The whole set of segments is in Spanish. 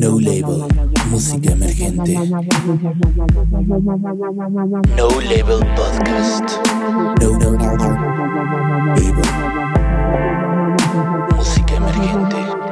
No Label, música emergente. No Label Podcast. No, no, no, no. Label. Música emergente.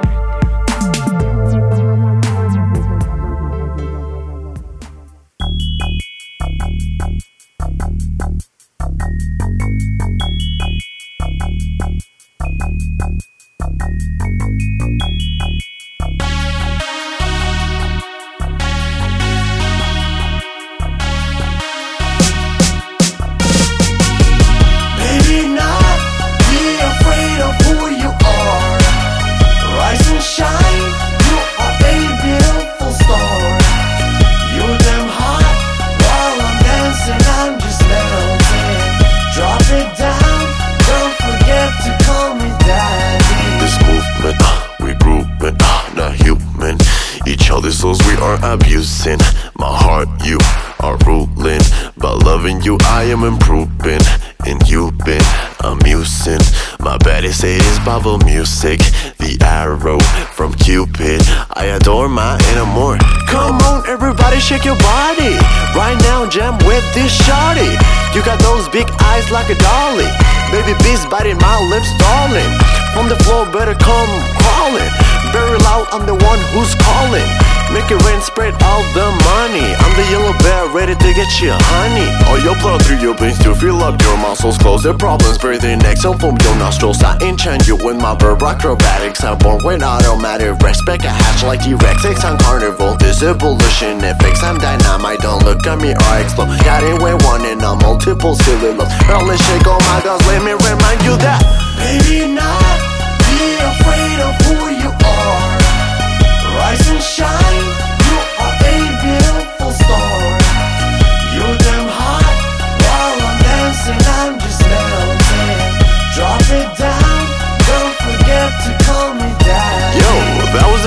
Am improving. And you've been amusing. My body say it is Bible music. The arrow from Cupid. I adore my inner more. Come on, everybody, shake your body. Right now, jam with this shawty. You got those big eyes like a dolly. Baby bees biting my lips, darling. From the floor, better come crawling. Very loud, I'm the one who's calling. Make it rain, spread all the money. I'm the yellow bear, ready to get you, honey. All your blood through your veins to fill up your muscles. Close their problems, breathe in, exhale from your nostrils. I enchant you with my verb acrobatics. I'm born with automatic respect. I hatch like T-Rex, X on carnival. This evolution effects. I'm dynamite, don't look at me or I explode. Got it with one and a multiple silly looks. Earl shake, oh my gosh, let me remind you that. Baby, not be afraid of who you are. Rise and shine,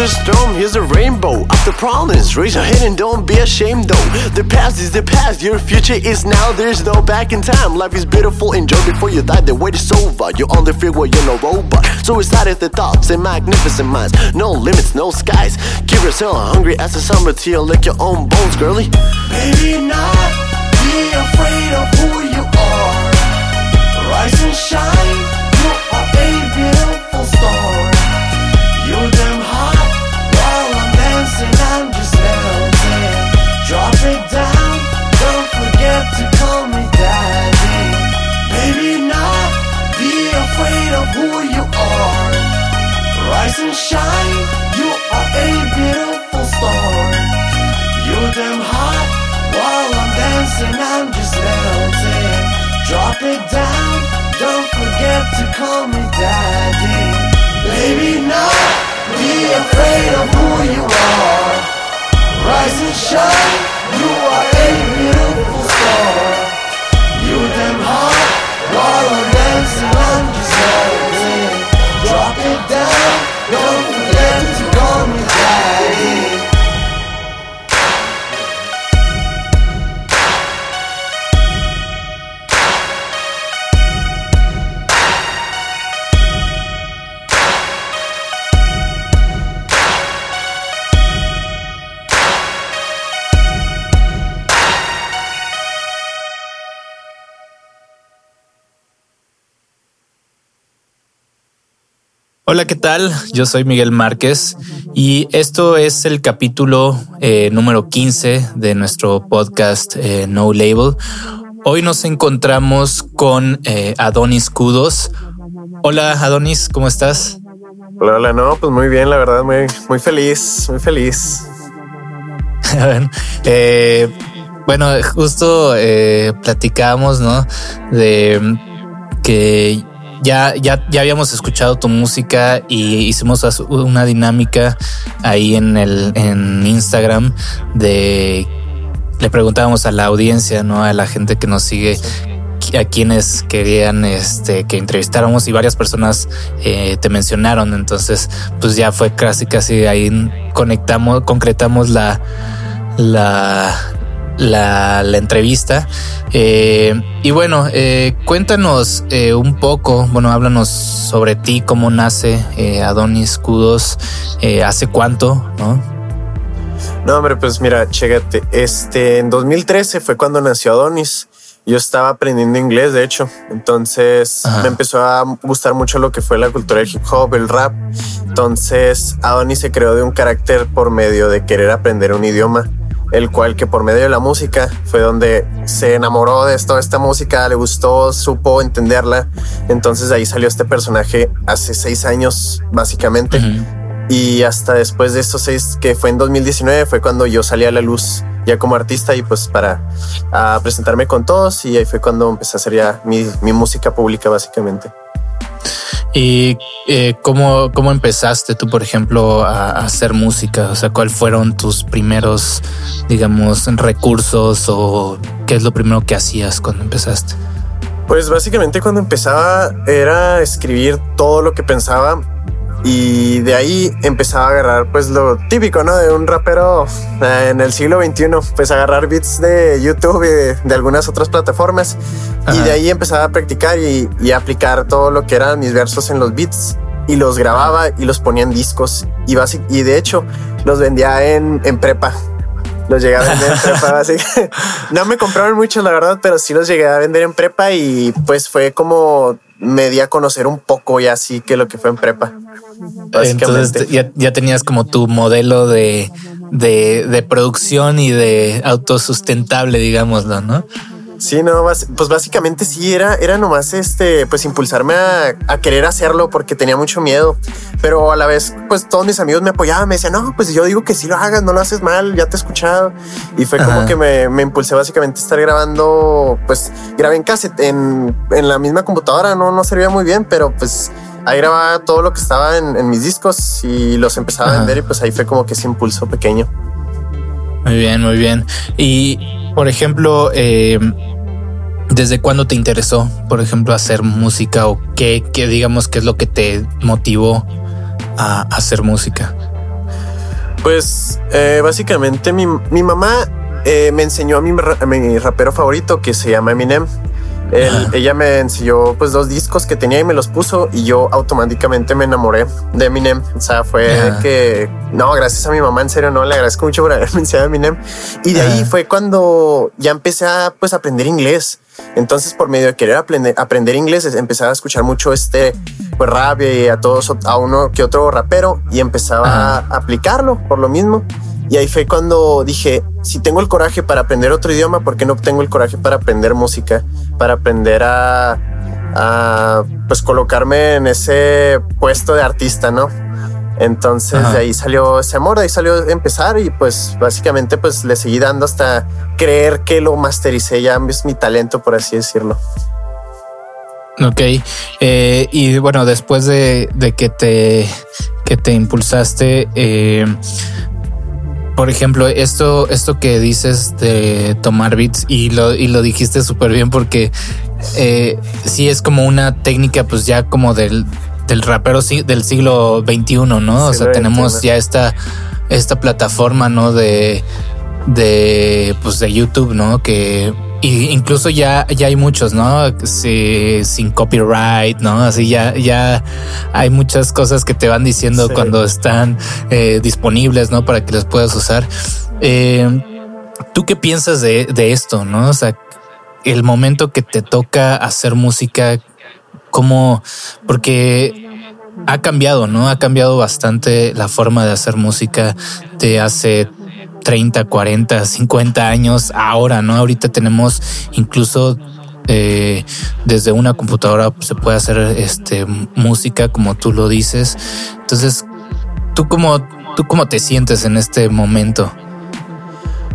storm, here's a rainbow. After problems, raise your head and don't be ashamed though. The past is the past, your future is now. There's no back in time. Life is beautiful, enjoy before you die. The wait is over. You're on the freeway, you're no robot. So excited the thoughts and magnificent minds. No limits, no skies. Keep yourself hungry as the summer till lick your own bones, girly. Baby, not be afraid of who you are. Rise and shine, you are a Rise and shine, you are a beautiful star. You're damn hot while I'm dancing, I'm just melting. Drop it down, don't forget to call me daddy. Baby, not be afraid of who you are. Rise and shine, you are a beautiful star. You're damn hot while I'm dancing, I'm just don't Hola, ¿qué tal? Yo soy Miguel Márquez y esto es el capítulo eh, número 15 de nuestro podcast eh, No Label. Hoy nos encontramos con eh, Adonis Kudos. Hola, Adonis, ¿cómo estás? Hola, hola, no, pues muy bien, la verdad, muy, muy feliz, muy feliz. Eh, bueno, justo platicábamos, ¿no? De que ya, ya, ya habíamos escuchado tu música y hicimos una dinámica ahí en el en Instagram de le preguntábamos a la audiencia, ¿no? A la gente que nos sigue a quienes querían este que entrevistáramos y varias personas eh, te mencionaron entonces pues ya fue casi casi ahí conectamos concretamos la la la, la entrevista. Eh, y bueno, eh, cuéntanos eh, un poco, bueno, háblanos sobre ti, cómo nace eh, Adonis Kudos, eh, hace cuánto, ¿no? No, hombre, pues mira, chécate. Este, en 2013 fue cuando nació Adonis. Yo estaba aprendiendo inglés, de hecho. Entonces Ajá. me empezó a gustar mucho lo que fue la cultura del hip hop, el rap. Entonces Adonis se creó de un carácter por medio de querer aprender un idioma, el cual que por medio de la música fue donde se enamoró de toda esta música, le gustó, supo entenderla. Entonces de ahí salió este personaje hace seis años, básicamente. Y hasta después de estos seis, que fue en 2019, fue cuando yo salí a la luz ya como artista y pues para a presentarme con todos y ahí fue cuando empecé a hacer ya mi, mi música pública básicamente. ¿Y eh, cómo, cómo empezaste tú, por ejemplo, a, a hacer música? O sea, ¿cuáles fueron tus primeros, digamos, recursos o qué es lo primero que hacías cuando empezaste? Pues básicamente cuando empezaba era escribir todo lo que pensaba y de ahí empezaba a agarrar pues lo típico, ¿no? De un rapero eh, en el siglo XXI, pues agarrar beats de YouTube y de, de algunas otras plataformas. Y de ahí empezaba a practicar y, y aplicar todo lo que eran mis versos en los beats. Y los grababa y los ponía en discos. Y, basi- y de hecho los vendía en, en prepa. Los llegué a vender en prepa, así que no me compraron muchos, la verdad, pero sí los llegué a vender en prepa y pues fue como me di a conocer un poco y así que lo que fue en prepa. Entonces ya, ya tenías como tu modelo de, de, de producción y de autosustentable, digámoslo, ¿no? Sí, no, pues básicamente sí, era, era nomás este, pues impulsarme a, a querer hacerlo porque tenía mucho miedo, pero a la vez, pues todos mis amigos me apoyaban, me decían, no, pues yo digo que sí lo hagas, no lo haces mal, ya te he escuchado. Y fue como que me, me impulsé básicamente a estar grabando, pues grabé en cassette, en, en la misma computadora, no, no servía muy bien, pero pues ahí grababa todo lo que estaba en, en mis discos y los empezaba Ajá. a vender y pues ahí fue como que ese impulso pequeño. Muy bien, muy bien. Y, por ejemplo, eh, ¿desde cuándo te interesó, por ejemplo, hacer música o qué, digamos, qué es lo que te motivó a hacer música? Pues eh, básicamente mi, mi mamá eh, me enseñó a a mi rapero favorito que se llama Eminem. Él- Ajá. ella me enseñó pues dos discos que tenía y me los puso y yo automáticamente me enamoré de Eminem. O sea, fue que no, gracias a mi mamá, en serio, no le agradezco mucho por haberme enseñado a Eminem. Y de ahí Ajá. fue cuando ya empecé a pues aprender inglés. Entonces, por medio de querer aprender, aprender inglés, empecé a escuchar mucho este pues, rap y a todos, a uno que otro rapero y empezaba a aplicarlo por lo mismo. Y ahí fue cuando dije, si tengo el coraje para aprender otro idioma, ¿por qué no tengo el coraje para aprender música? Para aprender a, a pues colocarme en ese puesto de artista, ¿no? Entonces Ajá. de ahí salió ese amor, de ahí salió empezar y pues básicamente pues le seguí dando hasta creer que lo mastericé, ya es mi talento, por así decirlo. Ok. Eh, y bueno, después de, de que te que te impulsaste, eh, por ejemplo, esto, esto que dices de tomar beats y lo, y lo dijiste súper bien porque eh, sí es como una técnica, pues ya como del, del rapero del siglo XXI, ¿no? o sea, tenemos ya esta, esta plataforma, ¿no? De, de, pues de YouTube, ¿no? Que y incluso ya, ya hay muchos, ¿no? Sí, sin copyright, ¿no? Así ya, ya hay muchas cosas que te van diciendo Sí. cuando están eh, disponibles, ¿no? Para que las puedas usar. Eh, ¿Tú qué piensas de, de esto, no? O sea, el momento que te toca hacer música, ¿cómo? Porque ha cambiado, ¿no? Ha cambiado bastante la forma de hacer música de hace 30, 40, 50 años ahora, ¿no? Ahorita tenemos incluso eh, desde una computadora se puede hacer este música como tú lo dices. Entonces, ¿tú cómo, tú cómo te sientes en este momento?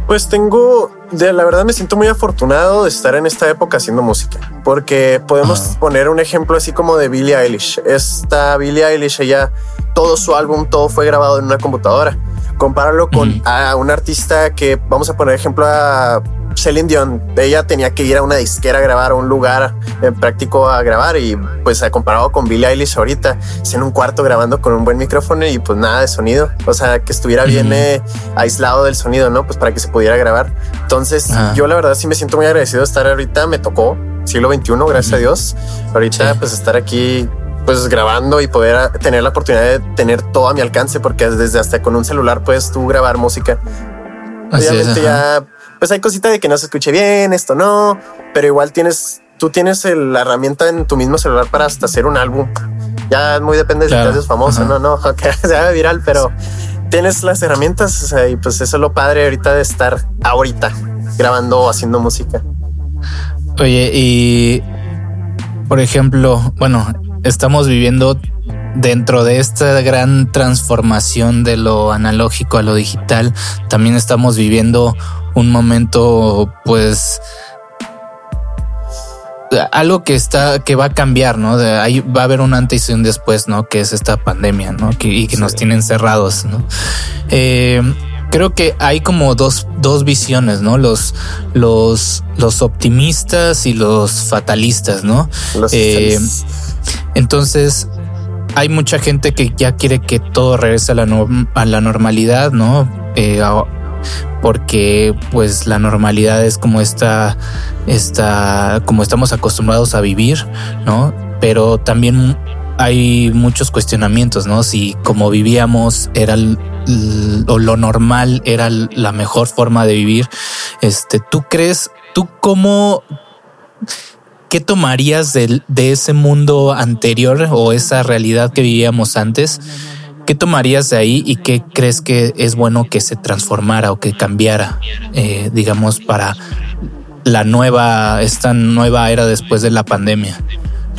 Pues tengo, de la verdad me siento muy afortunado de estar en esta época haciendo música, porque podemos Ah. poner un ejemplo así como de Billie Eilish. Esta Billie Eilish, ella, todo su álbum, todo fue grabado en una computadora. Compáralo con a un artista que vamos a poner ejemplo a Celine Dion, ella tenía que ir a una disquera a grabar, a un lugar en práctico a grabar y pues comparado con Billie Eilish ahorita, en un cuarto grabando con un buen micrófono y pues nada de sonido, o sea, que estuviera bien eh, aislado del sonido, ¿no? Pues para que se pudiera grabar. Entonces Ah. yo la verdad sí me siento muy agradecido de estar ahorita, me tocó siglo XXI, gracias a Dios. Ahorita pues estar aquí pues grabando y poder a- tener la oportunidad de tener todo a mi alcance, porque desde hasta con un celular puedes tú grabar música. Así es, Obviamente ajá. ya, pues hay cosita de que no se escuche bien, esto no, pero igual tienes, tú tienes el- la herramienta en tu mismo celular para hasta hacer un álbum. Ya muy depende de si te haces famoso, no, no, que se haga viral, pero tienes las herramientas, o sea, y pues eso es lo padre ahorita de estar ahorita grabando o haciendo música. Oye, y por ejemplo, bueno, estamos viviendo dentro de esta gran transformación de lo analógico a lo digital, también estamos viviendo un momento, pues, algo que está, que va a cambiar, ¿no? De ahí va a haber un antes y un después, ¿no? Que es esta pandemia, ¿no? Que, y que nos tienen cerrados, ¿no? Eh, creo que hay como dos, dos visiones, ¿no? Los, los, los optimistas y los fatalistas, ¿no? Los Eh. Entonces, hay mucha gente que ya quiere que todo regrese a la, a la normalidad, ¿no? Eh, porque pues la normalidad es como esta, esta, como estamos acostumbrados a vivir, ¿no? Pero también hay muchos cuestionamientos, ¿no? Si como vivíamos era lo normal era la mejor forma de vivir. Este, ¿tú crees, tú cómo, qué tomarías de, ese mundo anterior o esa realidad que vivíamos antes? ¿Qué tomarías de ahí y qué crees que es bueno que se transformara o que cambiara, eh, digamos, para la nueva, esta nueva era después de la pandemia?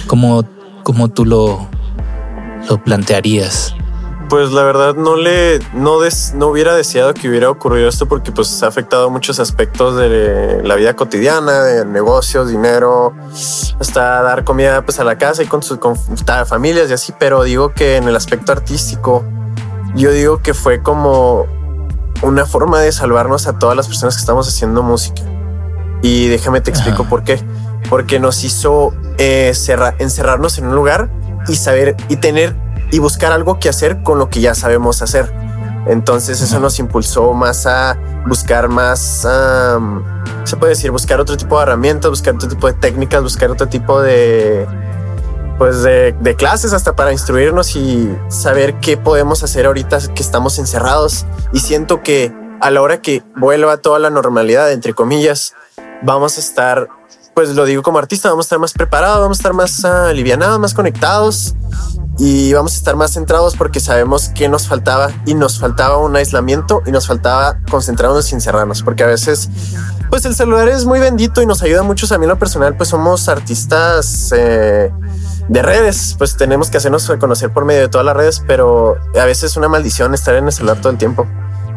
¿Cómo, cómo tú lo, lo plantearías? Pues la verdad no le no des- no hubiera deseado que hubiera ocurrido esto porque pues ha afectado muchos aspectos de la vida cotidiana, de negocios, dinero, hasta dar comida pues a la casa y con sus con familias y así, pero digo que en el aspecto artístico yo digo que fue como una forma de salvarnos a todas las personas que estamos haciendo música. Y déjame te explico Ajá. por qué. Porque nos hizo eh, cerra- encerrarnos en un lugar y saber y tener y buscar algo que hacer con lo que ya sabemos hacer. Entonces eso nos impulsó más a buscar más, se puede decir, buscar otro tipo de herramientas, buscar otro tipo de técnicas, buscar otro tipo de, pues de, de clases hasta para instruirnos y saber qué podemos hacer ahorita que estamos encerrados. Y siento que a la hora que vuelva toda la normalidad, entre comillas, vamos a estar, pues lo digo como artista, vamos a estar más preparados, vamos a estar más ah, alivianados, más conectados y vamos a estar más centrados porque sabemos que nos faltaba y nos faltaba un aislamiento y nos faltaba concentrarnos y encerrarnos porque a veces pues el celular es muy bendito y nos ayuda mucho a mí en lo personal pues somos artistas eh, de redes pues tenemos que hacernos reconocer por medio de todas las redes pero a veces es una maldición estar en el celular todo el tiempo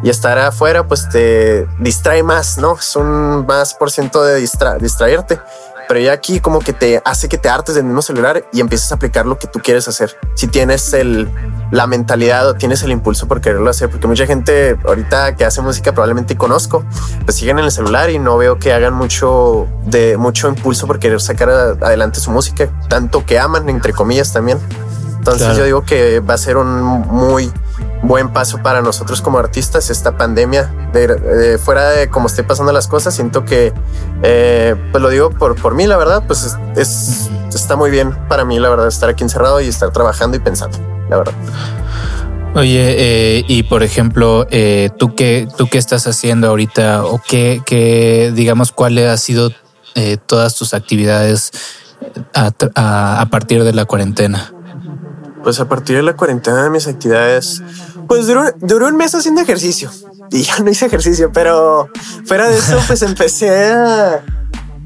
y estar afuera pues te distrae más no es un más por ciento de distra- distraerte pero ya aquí como que te hace que te hartes del mismo celular y empieces a aplicar lo que tú quieres hacer. Si tienes el, la mentalidad o tienes el impulso por quererlo hacer, porque mucha gente ahorita que hace música probablemente conozco, pues siguen en el celular y no veo que hagan mucho de mucho impulso por querer sacar adelante su música, tanto que aman, entre comillas también. Entonces Claro. yo digo que va a ser un muy buen paso para nosotros como artistas esta pandemia. De, de fuera de cómo esté pasando las cosas siento que eh, pues lo digo por, por mí la verdad pues es, es- está muy bien para mí la verdad estar aquí encerrado y estar trabajando y pensando la verdad. Oye, eh, y por ejemplo, eh, ¿tú, qué, ¿tú qué estás haciendo ahorita o qué, qué digamos, cuáles han sido todas tus actividades a, a- a partir de la cuarentena? pues a partir de la cuarentena mis actividades pues duró, duró un mes haciendo ejercicio y ya no hice ejercicio pero fuera de eso pues empecé a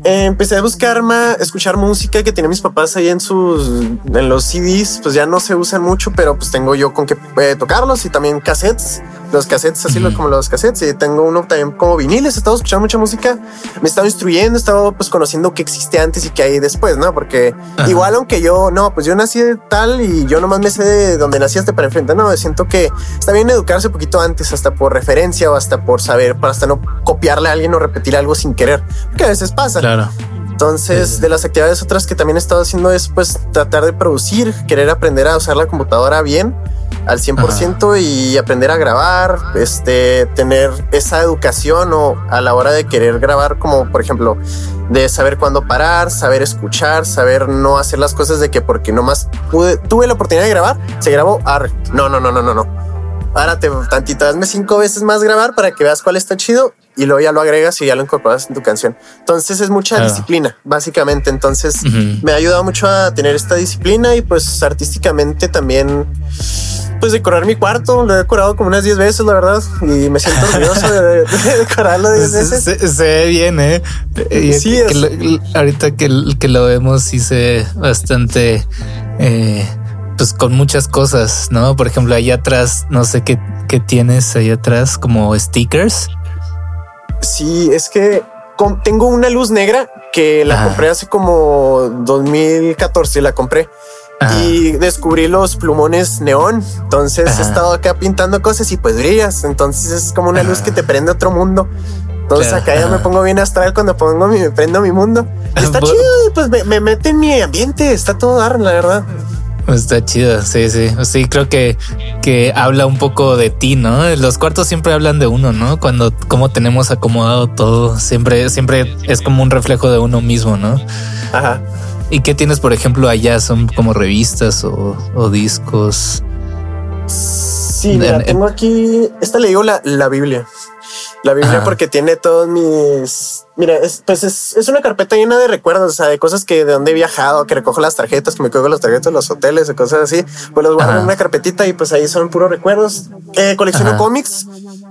empecé a buscar más, escuchar música que tienen mis papás ahí en sus, en los CDs, pues ya no se usan mucho, pero pues tengo yo con qué eh, tocarlos y también cassettes. Los cassettes, así como los cassettes. Y tengo uno también como viniles. He estado escuchando mucha música, me he estado instruyendo, he estado pues conociendo qué existe antes y qué hay después, no? Porque igual, aunque yo no, pues yo nací de tal y yo nomás me sé de donde nací hasta para enfrente. No, siento que está bien educarse un poquito antes, hasta por referencia o hasta por saber, para hasta no copiarle a alguien o repetir algo sin querer, que a veces pasa. Claro. Entonces, de las actividades otras que también he estado haciendo es pues tratar de producir, querer aprender a usar la computadora bien al 100% y aprender a grabar, este, tener esa educación o a la hora de querer grabar, como por ejemplo, de saber cuándo parar, saber escuchar, saber no hacer las cosas de que porque nomás pude, tuve la oportunidad de grabar, se grabó, ar, no, no, no, no, no, no. Párate tantito, hazme cinco veces más grabar para que veas cuál está chido y luego ya lo agregas y ya lo incorporas en tu canción. Entonces es mucha disciplina, básicamente. Entonces me ha ayudado mucho a tener esta disciplina y pues artísticamente también, pues decorar mi cuarto. Lo he decorado como unas 10 veces, la verdad, y me siento orgulloso de, decorarlo 10 veces. Se, ve bien, ¿eh? Sí, ahorita que, que, lo vemos, sí se bastante... Eh, pues con muchas cosas, ¿no? Por ejemplo, ahí atrás, no sé qué, qué tienes ahí atrás, como stickers. Sí, es que tengo una luz negra que la compré hace como 2014, la compré. Y descubrí los plumones neón. Entonces he estado acá pintando cosas y pues brillas. Entonces es como una luz que te prende otro mundo. Entonces acá ya me pongo bien astral cuando pongo mi, me prendo mi mundo. está chido, pues me, me, mete en mi ambiente. Está todo dar, la verdad. Está chido, sí, sí. Sí, creo que, que habla un poco de ti, ¿no? Los cuartos siempre hablan de uno, ¿no? Cuando cómo tenemos acomodado todo, siempre, siempre es como un reflejo de uno mismo, ¿no? Ajá. ¿Y qué tienes, por ejemplo, allá? ¿Son como revistas o, discos? Sí, mira, tengo aquí, esta le digo la, la Biblia. La Biblia porque tiene todos mis Mira, es, pues es, es, una carpeta llena de recuerdos, o sea, de cosas que de donde he viajado, que recojo las tarjetas, que me cojo las tarjetas de los hoteles y cosas así. Pues los guardo en una carpetita y pues ahí son puros recuerdos. Eh, colecciono cómics.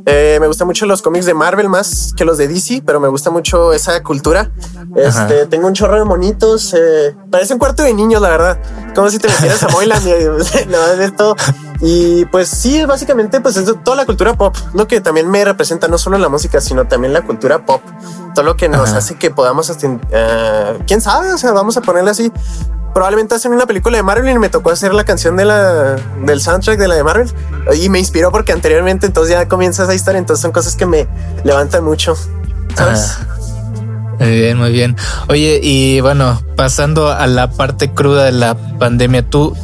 Eh, me gustan mucho los cómics de Marvel más que los de DC, pero me gusta mucho esa cultura. Este tengo un chorro de monitos. Eh, parece un cuarto de niños, la verdad. Como si te metieras a Moyland y no, de todo. Y pues sí, básicamente, pues es toda la cultura pop, lo que también me representa no solo la música, sino también la cultura pop todo lo que nos hace que podamos, uh, quién sabe, o sea, vamos a ponerle así. Probablemente hacen una película de Marvel y me tocó hacer la canción de la, del soundtrack de la de Marvel y me inspiró porque anteriormente entonces ya comienza esa historia. Entonces son cosas que me levantan mucho. Muy bien, muy bien. Oye, y bueno, pasando a la parte cruda de la pandemia, tú,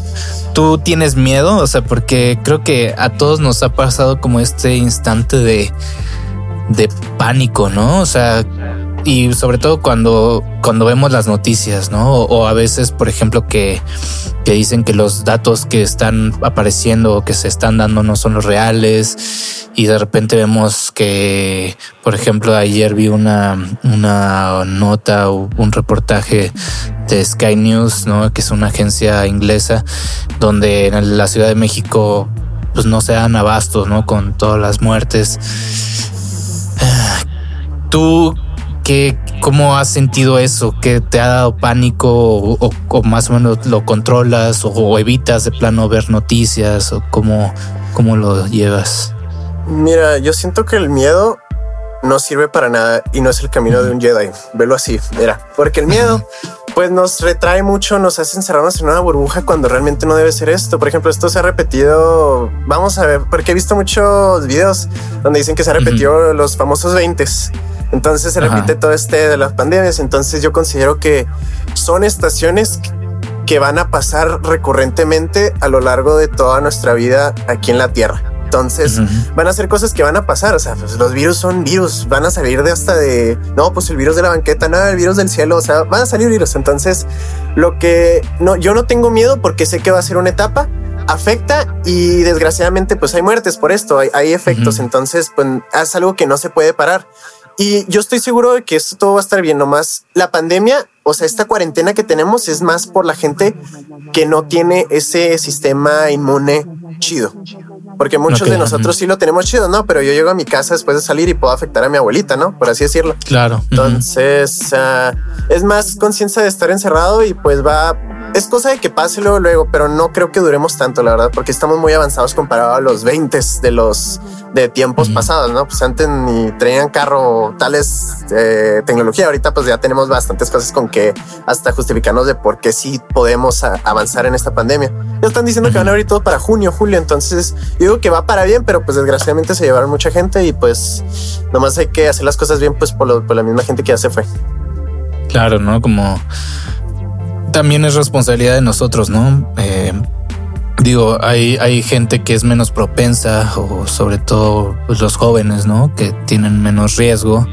tú tienes miedo, o sea, porque creo que a todos nos ha pasado como este instante de de pánico, ¿no? O sea, y sobre todo cuando, cuando vemos las noticias, ¿no? O, a veces, por ejemplo, que, que, dicen que los datos que están apareciendo o que se están dando no son los reales. Y de repente vemos que, por ejemplo, ayer vi una, una nota o un reportaje de Sky News, ¿no? Que es una agencia inglesa, donde en la Ciudad de México pues no se dan abastos, ¿no? Con todas las muertes. ¿Tú qué, cómo has sentido eso? ¿Qué te ha dado pánico o, más o menos lo controlas o, evitas de plano ver noticias o cómo, cómo lo llevas? Mira, yo siento que el miedo no sirve para nada y no es el camino de un Jedi. Velo así, mira, porque el miedo pues nos retrae mucho, nos hace encerrarnos en una burbuja cuando realmente no debe ser esto. Por ejemplo, esto se ha repetido, vamos a ver, porque he visto muchos videos donde dicen que se ha repetido los famosos 20. Entonces se repite todo este de las pandemias. Entonces yo considero que son estaciones que van a pasar recurrentemente a lo largo de toda nuestra vida aquí en la Tierra. Entonces van a ser cosas que van a pasar. O sea, pues los virus son virus, van a salir de hasta de no, pues el virus de la banqueta, no, el virus del cielo. O sea, van a salir virus. Entonces, lo que no, yo no tengo miedo porque sé que va a ser una etapa afecta y desgraciadamente pues hay muertes por esto, hay, efectos, entonces pues es algo que no se puede parar. Y yo estoy seguro de que esto todo va a estar bien. Nomás la pandemia, o sea, esta cuarentena que tenemos es más por la gente que no tiene ese sistema inmune chido. Porque muchos de nosotros sí lo tenemos chido, ¿no? Pero yo llego a mi casa después de salir y puedo afectar a mi abuelita, ¿no? Por así decirlo. Claro. Entonces, ah, es más conciencia de estar encerrado y pues va es cosa de que pase luego, luego, pero no creo que duremos tanto, la verdad, porque estamos muy avanzados comparado a los 20 de los de tiempos pasados, ¿no? Pues antes ni traían carro tales eh, tecnología. Ahorita pues ya tenemos bastantes cosas con que hasta justificarnos de por qué sí podemos avanzar en esta pandemia. Ya están diciendo que van a abrir todo para junio, julio. Entonces yo digo que va para bien, pero pues desgraciadamente se llevaron mucha gente y pues nomás hay que hacer las cosas bien pues por, la misma gente que ya se fue. Claro, ¿no? Como también es responsabilidad de nosotros, ¿no? Eh, digo, hay, hay gente que es menos propensa o sobre todo pues, los jóvenes, ¿no? Que tienen menos riesgo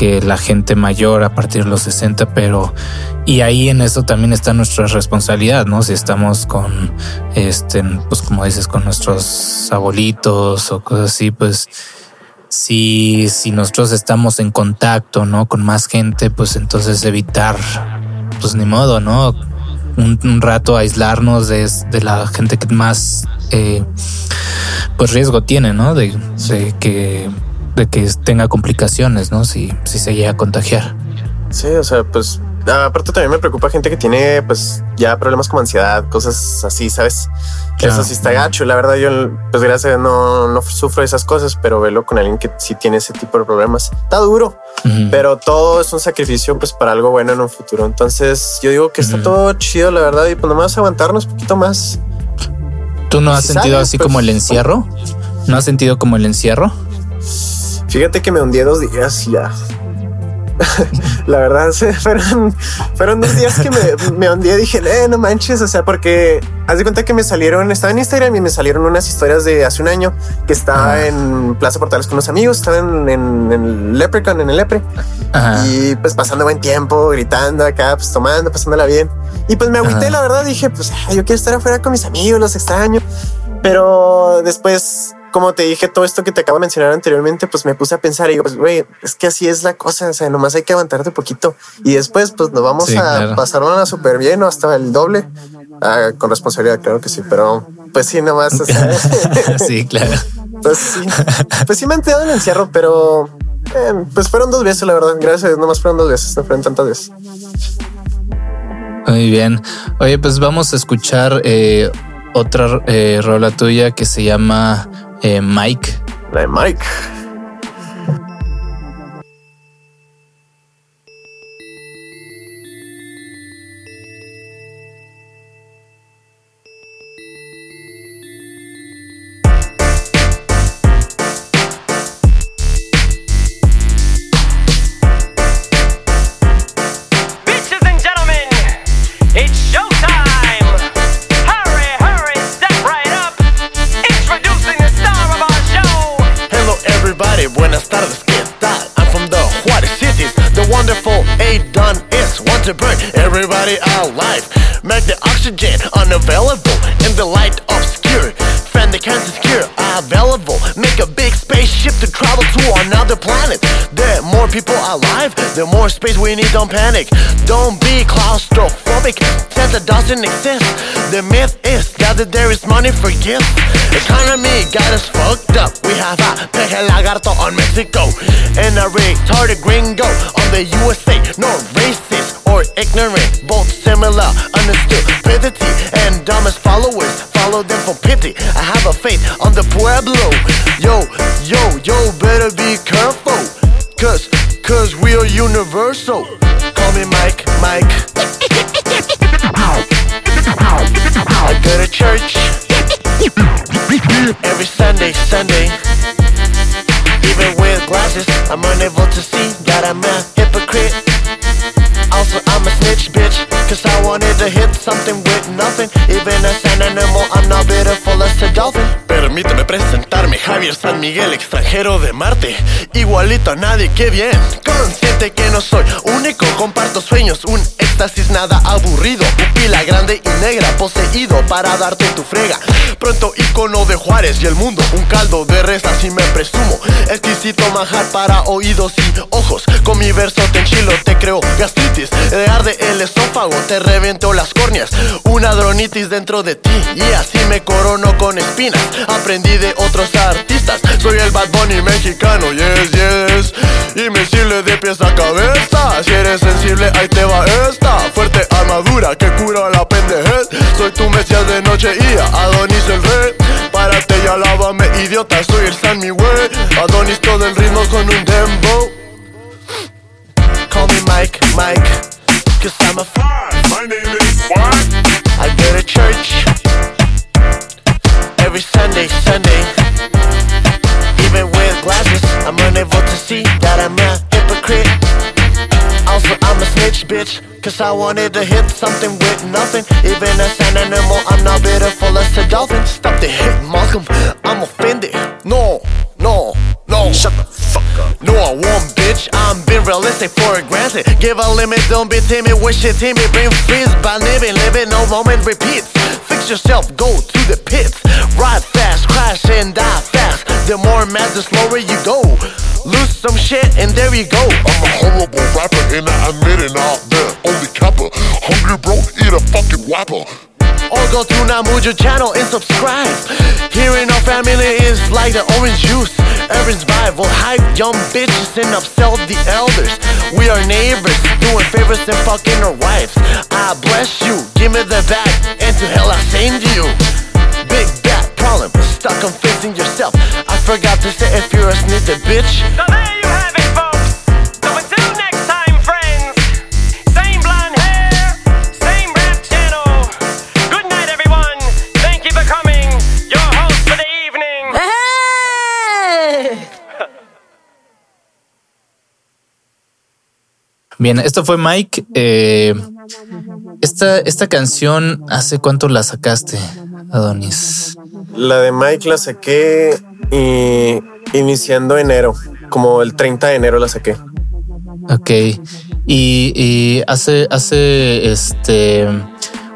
que la gente mayor a partir de los 60, pero y ahí en eso también está nuestra responsabilidad, ¿no? Si estamos con, este, pues como dices, con nuestros abuelitos o cosas así, pues si, si nosotros estamos en contacto, ¿no? Con más gente, pues entonces evitar, pues ni modo, ¿no? Un, un rato aislarnos de, de la gente que más, eh, pues riesgo tiene, ¿no? De, de que, de que tenga complicaciones, ¿no? Si, si se llega a contagiar. Sí, o sea, pues aparte también me preocupa gente que tiene pues ya problemas como ansiedad, cosas así, ¿sabes? Claro. Eso sí está gacho. La verdad, yo pues gracias no, no sufro esas cosas, pero velo con alguien que sí tiene ese tipo de problemas. Está duro, pero todo es un sacrificio pues para algo bueno en un futuro. Entonces yo digo que está todo chido, la verdad, y pues nomás aguantarnos un poquito más. ¿Tú no has si sentido así pues, como el encierro? ¿No has sentido como el encierro? Fíjate que me hundí dos días y ya. La verdad, fueron, fueron dos días que me, me hundí y dije, eh, no manches, o sea, porque haz de cuenta que me salieron, estaba en Instagram y me salieron unas historias de hace un año que estaba Ah. en Plaza Portales con unos amigos, estaba en, en, en Leprechaun, en el Lepre, Ajá. y pues pasando buen tiempo, gritando acá, pues tomando, pasándola bien. Y pues me agüité, Ajá. la verdad, dije, pues yo quiero estar afuera con mis amigos, los extraño. Pero después, como te dije, todo esto que te acabo de mencionar anteriormente, pues me puse a pensar y digo, pues güey, es que así es la cosa, o sea, nomás hay que aguantarte poquito y después pues nos vamos Sí, a claro. pasar una súper bien o hasta el doble. Ah, con responsabilidad, claro que sí, pero pues sí, nomás, o sea, sí, claro. pues sí, pues sí me han quedado en el encierro, pero eh, pues fueron dos veces, la verdad, gracias a Dios, nomás fueron dos veces, no fueron tantas veces. Muy bien. Oye, pues vamos a escuchar eh, otra eh, rola tuya que se llama eh, Mike. La Mike. Everybody alive Make the oxygen unavailable in the light obscure Fan the cancer cure available. Make a big spaceship to travel to another planet. The more people alive, the more space we need, don't panic. Don't be claustrophobic, Santa doesn't exist. The myth is that there is money for gifts. Economy got us fucked up. We have a peje lagarto on Mexico. And a retarded gringo on the USA No racist or ignorant Similar, understood stupidity And dumbest followers Follow them for pity. I have a faith on the pueblo. Yo, yo, yo, better be careful. Cause, cause we are universal. Call me Mike, Mike. I go to church Every Sunday, Sunday. Even with glasses, I'm unable to see. That I'm a hypocrite. Also, I'm a snitch, bitch wanted to hit something with nothing. Even as an animal, I'm not bitter, beautiful as a dolphin Permíteme presentarme, Javier San Miguel, extranjero de Marte. Igualito a nadie, qué bien. Consciente que no soy único, comparto sueños Un éxtasis nada aburrido. Pupila grande y negra, poseído para darte tu frega. Pronto icono de Juárez y el mundo Un caldo de res, así me presumo. Exquisito manjar para oídos y ojos. Con mi verso te enchilo, te creo gastritis. Te arde el esófago, te reviento las córneas. Una dronitis dentro de ti Y así me corono con espinas aprendí de otros artistas. Soy el Bad Bunny mexicano, yes, yes. Invencible de pies a cabeza. Si eres sensible, ahí te va esta. Fuerte armadura que cura la pendejez. Soy tu mesías de noche y Adonis el rey. Párate y alábame, idiota. Soy el San mi güey. Adonis todo el ritmo con un dembow. Call me Mike, Mike. Cause I'm a My name is what? I go to church every Sunday, Sunday. Even with glasses, I'm unable to see that I'm a hypocrite. Also, I'm a snitch, bitch. Cause I wanted to hit something with nothing. Even as an animal, I'm not beautiful as a dolphin. Stop the hit, Malcolm. I'm offended. No, no, no. Shut the fuck up. No, I won't, bitch. I'm being realistic for granted. Give a limit, don't be timid. Wish it timid, bring freeze by living, living. No moment repeats. Yourself, go to the pits. Ride fast, crash and die fast. The more mad, the slower you go. Lose some shit, and there you go. I'm a horrible rapper and I admit it out there. Only capper. Hungry bro, eat a fucking whopper. Or go to Namujo channel and subscribe. Here in our family is like the orange juice. Everyone's rival, hype young bitches and upsell the elders. We are neighbors, doing favors and fucking our wives. I bless you, give me the back and to hell I send you. Big bad problem, stuck on fixing yourself. I forgot to say if you're a snitch, bitch. Bien, esto fue Mike. Eh, esta, esta canción, ¿hace cuánto la sacaste, Adonis? La de Mike la saqué y iniciando enero, como el 30 de enero la saqué. Ok. Y, y hace, hace este.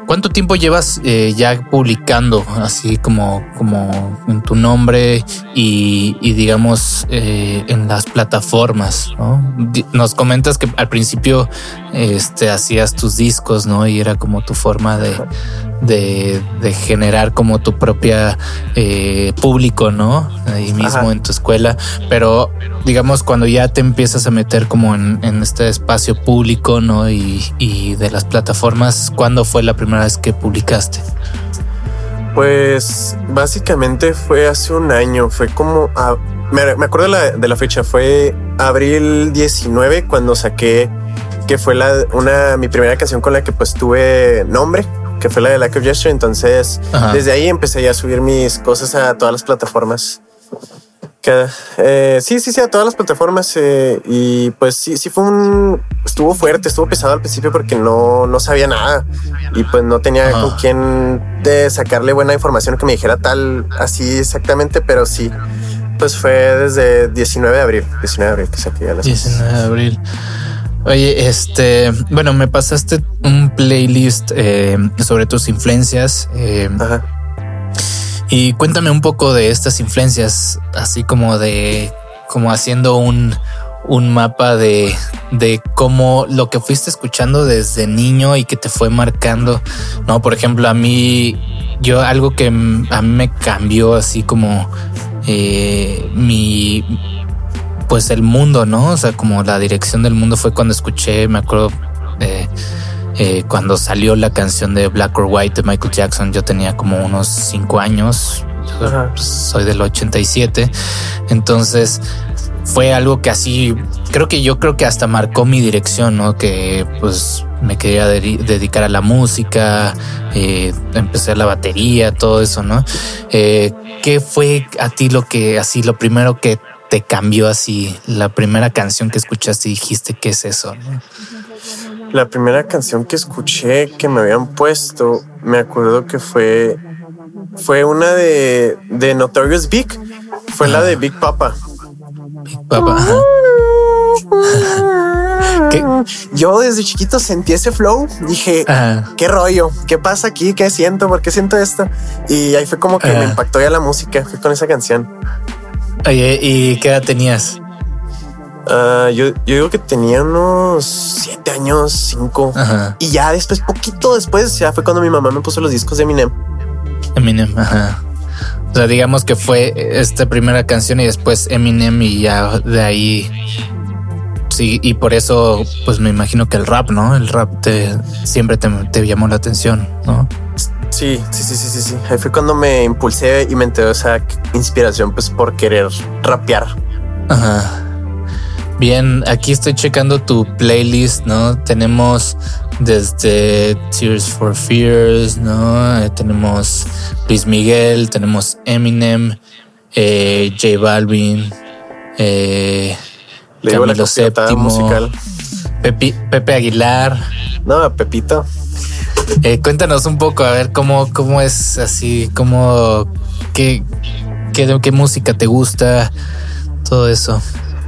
¿Cuánto tiempo llevas eh, ya publicando así como, como en tu nombre y, digamos eh, en las plataformas? ¿no? Nos comentas que al principio este, hacías tus discos, ¿no? Y era como tu forma de, de, de generar como tu propia eh, público, ¿no? Ahí mismo Ajá. en tu escuela. Pero digamos, cuando ya te empiezas a meter como en, en este espacio público, ¿no? Y, y de las plataformas, ¿cuándo fue la primera vez que publicaste? Pues básicamente fue hace un año, fue como... a- me, me acuerdo de la, de la fecha, fue abril 19 cuando saqué, que fue la, una, mi primera canción con la que pues tuve nombre, que fue la de Lack of Gesture. Entonces Ajá. desde ahí empecé ya a subir mis cosas a todas las plataformas. Que, eh, sí, sí, sí, a todas las plataformas. eh, y pues sí, sí fue un. Estuvo fuerte, estuvo pesado al principio porque no, no sabía nada y pues no tenía Ajá. con quién de sacarle buena información que me dijera tal así exactamente, pero sí, pues fue desde 19 de abril, 19 de abril que saqué ya las 19 de abril. Oye, este, bueno, me pasaste un playlist eh, sobre tus influencias. eh, Ajá. Y cuéntame un poco de estas influencias, así como de, como haciendo un, un mapa de, de cómo lo que fuiste escuchando desde niño y que te fue marcando, ¿no? Por ejemplo, a mí, yo algo que a mí me cambió así como eh, mi, pues el mundo, ¿no? O sea, como la dirección del mundo fue cuando escuché, me acuerdo, eh, eh, cuando salió la canción de Black or White de Michael Jackson, yo tenía como unos cinco años. Yo, soy del 87. Entonces fue algo que así, creo que yo creo que hasta marcó mi dirección, ¿no? Que pues me quería dedi- dedicar a la música, eh, empecé la batería, todo eso, ¿no? Eh, ¿Qué fue a ti lo que, así, lo primero que te cambió así, la primera canción que escuchaste y dijiste, ¿qué es eso? no? La primera canción que escuché que me habían puesto, me acuerdo que fue fue una de, de Notorious Big, fue la de Big Papa. Ajá. ¿Qué? Yo desde chiquito sentí ese flow, dije, Ajá. ¿qué rollo? ¿Qué pasa aquí? ¿Qué siento? ¿Por qué siento esto? Y ahí fue como que Ah. me impactó ya la música, fue con esa canción. Oye, ¿y qué edad tenías? Ah, yo, yo digo que tenía unos siete años, cinco. Ajá. Y ya después, poquito después, ya fue cuando mi mamá me puso los discos de Eminem. Eminem, ajá. O sea, digamos que fue esta primera canción y después Eminem y ya de ahí. Sí, y por eso, pues me imagino que el rap, ¿no? El rap te siempre te, te llamó la atención, ¿no? Sí, sí, sí, sí, sí, sí. Ahí fue cuando me impulsé y me entró esa inspiración, pues por querer rapear. Ajá. Bien, aquí estoy checando tu playlist, ¿no? Tenemos desde Tears for Fears, ¿no? Eh, tenemos Luis Miguel, tenemos Eminem, eh, J Balvin, eh, Le Camilo musical. Pepi- Pepe Aguilar. No, Pepito. Eh, cuéntanos un poco, a ver cómo, cómo es así, cómo, qué, qué, qué música te gusta, todo eso.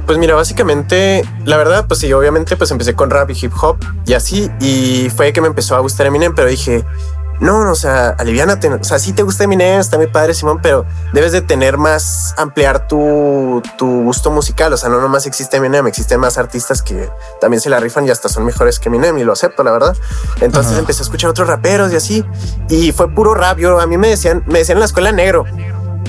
Pues mira, básicamente, la verdad, pues sí, obviamente, pues empecé con rap y hip hop y así, y fue que me empezó a gustar Eminem, pero dije, no, no, o sea, aliviánate, o sea, sí te gusta Eminem, está mi padre Simón, pero debes de tener más, ampliar tu, tu gusto musical, o sea, no nomás existe Eminem, existen más artistas que también se la rifan y hasta son mejores que Eminem, y lo acepto, la verdad. Entonces empecé a escuchar otros raperos y así, y fue puro rap, yo, a mí me decían, me decían en la escuela negro,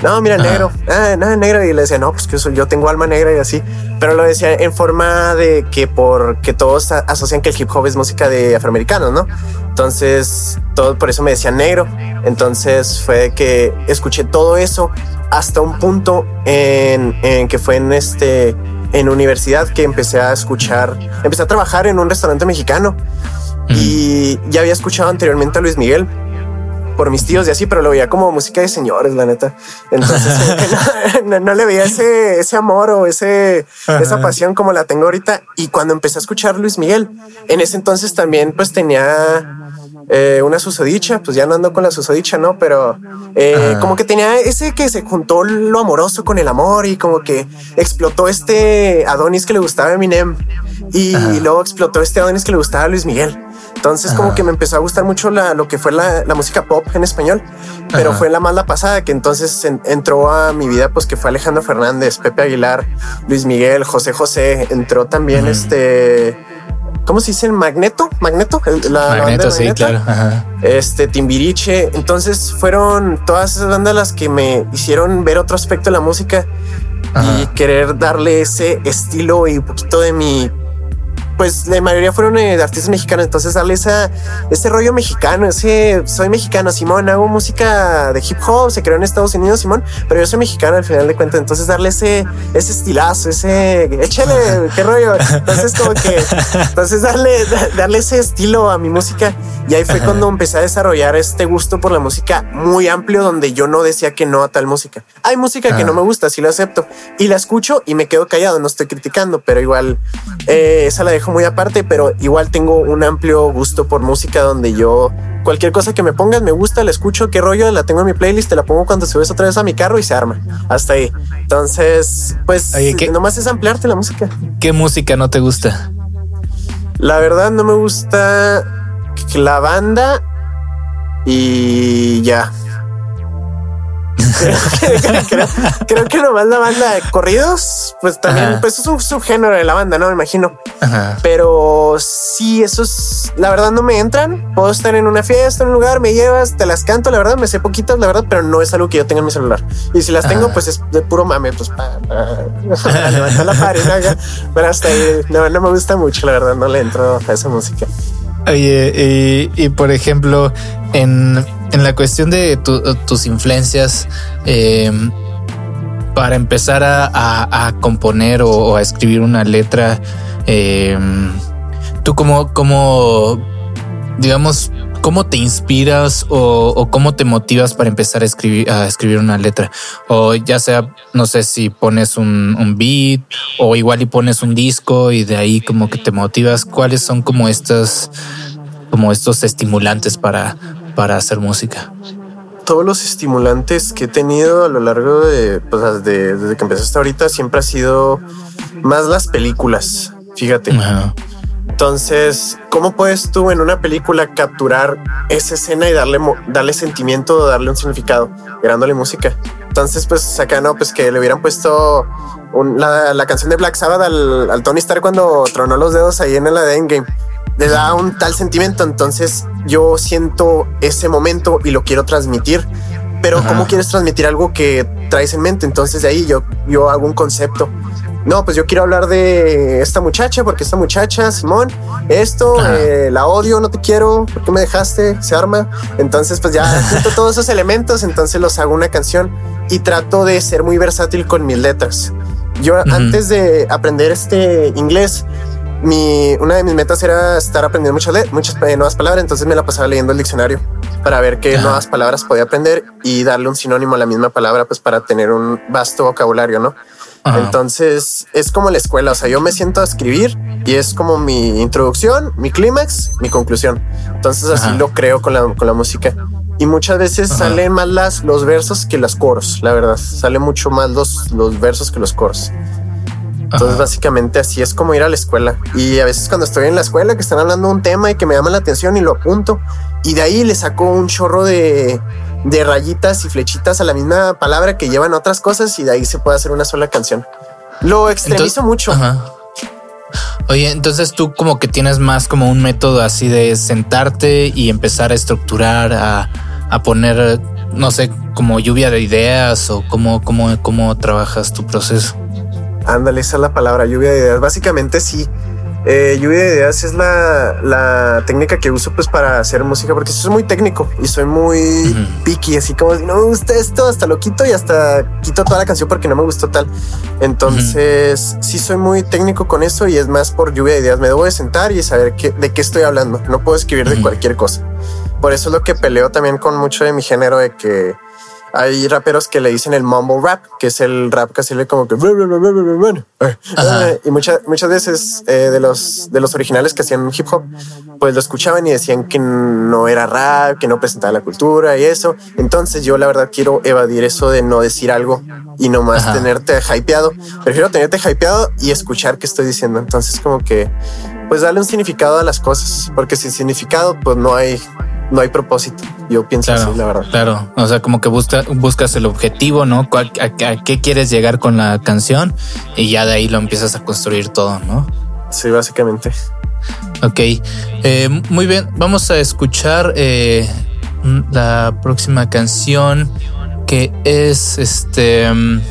no, mira, Ajá. negro. Ah, no, negro. Y le decía, no, pues que yo tengo alma negra y así. Pero lo decía en forma de que porque todos asocian que el hip hop es música de afroamericanos, ¿no? Entonces, todo por eso me decían negro. Entonces fue que escuché todo eso hasta un punto en, en que fue en este en universidad que empecé a escuchar, empecé a trabajar en un restaurante mexicano y ya había escuchado anteriormente a Luis Miguel por mis tíos y así, pero lo veía como música de señores, la neta. Entonces no- no le veía ese, ese amor o ese, esa pasión como la tengo ahorita. Y cuando empecé a escuchar Luis Miguel, en ese entonces también pues tenía eh, una susodicha, pues ya no ando con la susodicha, ¿no? Pero eh, Ah. como que tenía ese que se juntó lo amoroso con el amor y como que explotó este Adonis que le gustaba a Eminem y luego explotó este Adonis que le gustaba Luis Miguel. Entonces como Ajá. que me empezó a gustar mucho la, lo que fue la, la música pop en español, pero Ajá. fue la más la pasada que entonces en- entró a mi vida, pues que fue Alejandro Fernández, Pepe Aguilar, Luis Miguel, José José, entró también Ujú. este, ¿cómo se dice? Magneto, Magneto, El- la, la banda de Magneto, sí, Magneto. claro. Ajá. Este Timbiriche, entonces fueron todas esas bandas las que me hicieron ver otro aspecto de la música y querer darle ese estilo y un poquito de mi pues la mayoría fueron eh, artistas mexicanos, entonces darle esa, ese rollo mexicano, ese soy mexicano, Simón, hago música de hip hop, se creó en Estados Unidos, Simón, pero yo soy mexicano al final de cuentas, entonces darle ese, ese estilazo, ese, échale, qué rollo, entonces como que, entonces darle, da- darle ese estilo a mi música y ahí fue cuando empecé a desarrollar este gusto por la música muy amplio donde yo no decía que no a tal música. Hay música que Ah. no me gusta, sí lo acepto y la escucho y me quedo callado, no estoy criticando, pero igual eh, esa la dejo muy aparte, pero igual tengo un amplio gusto por música donde yo cualquier cosa que me pongas me gusta, la escucho, qué rollo, la tengo en mi playlist, te la pongo cuando subes otra vez a mi carro y se arma. Hasta ahí. Entonces, pues Oye, ¿qué- nomás es ampliarte la música. ¿Qué música no te gusta? La verdad no me gusta la banda y ya. Creo, que- creo- creo que nomás la banda de corridos, pues también, Ajá. pues es un subgénero de la banda, ¿no? Me imagino. Ajá. Pero sí, esos la verdad no me entran. Puedo estar en una fiesta, en un lugar, me llevas, te las canto, la verdad, me sé poquitas, la verdad, pero no es algo que yo tenga en mi celular. Y si las tengo, pues es de puro mame, pues para, para levantar la pared, pero hasta ahí no, no me gusta mucho, la verdad, no le entro a esa música. Oye, y, por ejemplo, en, en la cuestión de tu- tus influencias, eh, para empezar a, a- componer o, a escribir una letra, eh, tú como, como, digamos, ¿cómo te inspiras o, o cómo te motivas para empezar a escribir, a escribir una letra? O ya sea, no sé si pones un, un beat o igual y pones un disco y de ahí como que te motivas. ¿Cuáles son como estas, como estos estimulantes para, para hacer música? Todos los estimulantes que he tenido a lo largo de, pues, de- desde que empecé hasta ahorita siempre ha sido más las películas. Fíjate. Entonces, ¿cómo puedes tú en una película capturar esa escena y darle, darle sentimiento, darle un significado, agregándole música? Entonces, pues acá no, pues que le hubieran puesto un- la, la canción de Black Sabbath al, al Tony Stark cuando tronó los dedos ahí en la de Endgame. Le da un tal sentimiento. Entonces, yo siento ese momento y lo quiero transmitir. pero Ajá. ¿cómo quieres transmitir algo que traes en mente? Entonces de ahí yo, yo hago un concepto. No, pues yo quiero hablar de esta muchacha, porque esta muchacha, Simón, esto, eh, la odio, no te quiero, ¿por qué me dejaste? Se arma. Entonces, pues ya junto todos esos elementos, entonces los hago una canción y trato de ser muy versátil con mis letras. Yo antes de aprender este inglés, mi, una de mis metas era estar aprendiendo muchas, muchas eh, nuevas palabras, entonces me la pasaba leyendo el diccionario para ver qué nuevas palabras podía aprender y darle un sinónimo a la misma palabra, pues para tener un vasto vocabulario, ¿no? Ajá. Entonces es como la escuela, o sea, yo me siento a escribir y es como mi introducción, mi clímax, mi conclusión. Entonces así Ajá. lo creo con la, con la música. Y muchas veces Ajá. salen más las, los versos que los coros, la verdad. Sale mucho más los, los versos que los coros. Entonces, Ajá. básicamente así es como ir a la escuela. Y a veces cuando estoy en la escuela que están hablando de un tema y que me llama la atención y lo apunto, y de ahí le saco un chorro de, de rayitas y flechitas a la misma palabra que llevan otras cosas y de ahí se puede hacer una sola canción. Lo extremizo Entonces- mucho. Ajá. Oye, entonces tú como que tienes más como un método así de sentarte y empezar a estructurar, a, a poner, no sé, como lluvia de ideas o cómo, cómo, cómo trabajas tu proceso. Ándale, esa es la palabra, lluvia de ideas. Básicamente sí. Eh, lluvia de ideas es la, la técnica que uso pues para hacer música porque soy muy técnico y soy muy Ujú. picky, así como no me gusta esto, hasta lo quito y hasta quito toda la canción porque no me gustó tal. Entonces sí soy muy técnico con eso y es más por lluvia de ideas. Me debo de sentar y saber qué, de qué estoy hablando. No puedo escribir de cualquier cosa. Por eso es lo que peleo también con mucho de mi género de que hay raperos que le dicen el mumble rap, que es el rap que le como que Ajá. y muchas muchas veces eh, de los de los originales que hacían hip hop, pues lo escuchaban y decían que no era rap, que no presentaba la cultura y eso. Entonces yo la verdad quiero evadir eso de no decir algo y nomás Ajá. tenerte hypeado. Prefiero tenerte hypeado y escuchar qué estoy diciendo. Entonces como que pues darle un significado a las cosas, porque sin significado pues no hay no hay propósito. Yo pienso Claro, así, la verdad. claro. O sea, como que busca, buscas el objetivo, ¿no? ¿Cuál- a, a qué quieres llegar con la canción? Y ya de ahí lo empiezas a construir todo, ¿no? Sí, básicamente. Ok, Eh, muy bien. Vamos a escuchar eh, la próxima canción que es este mm,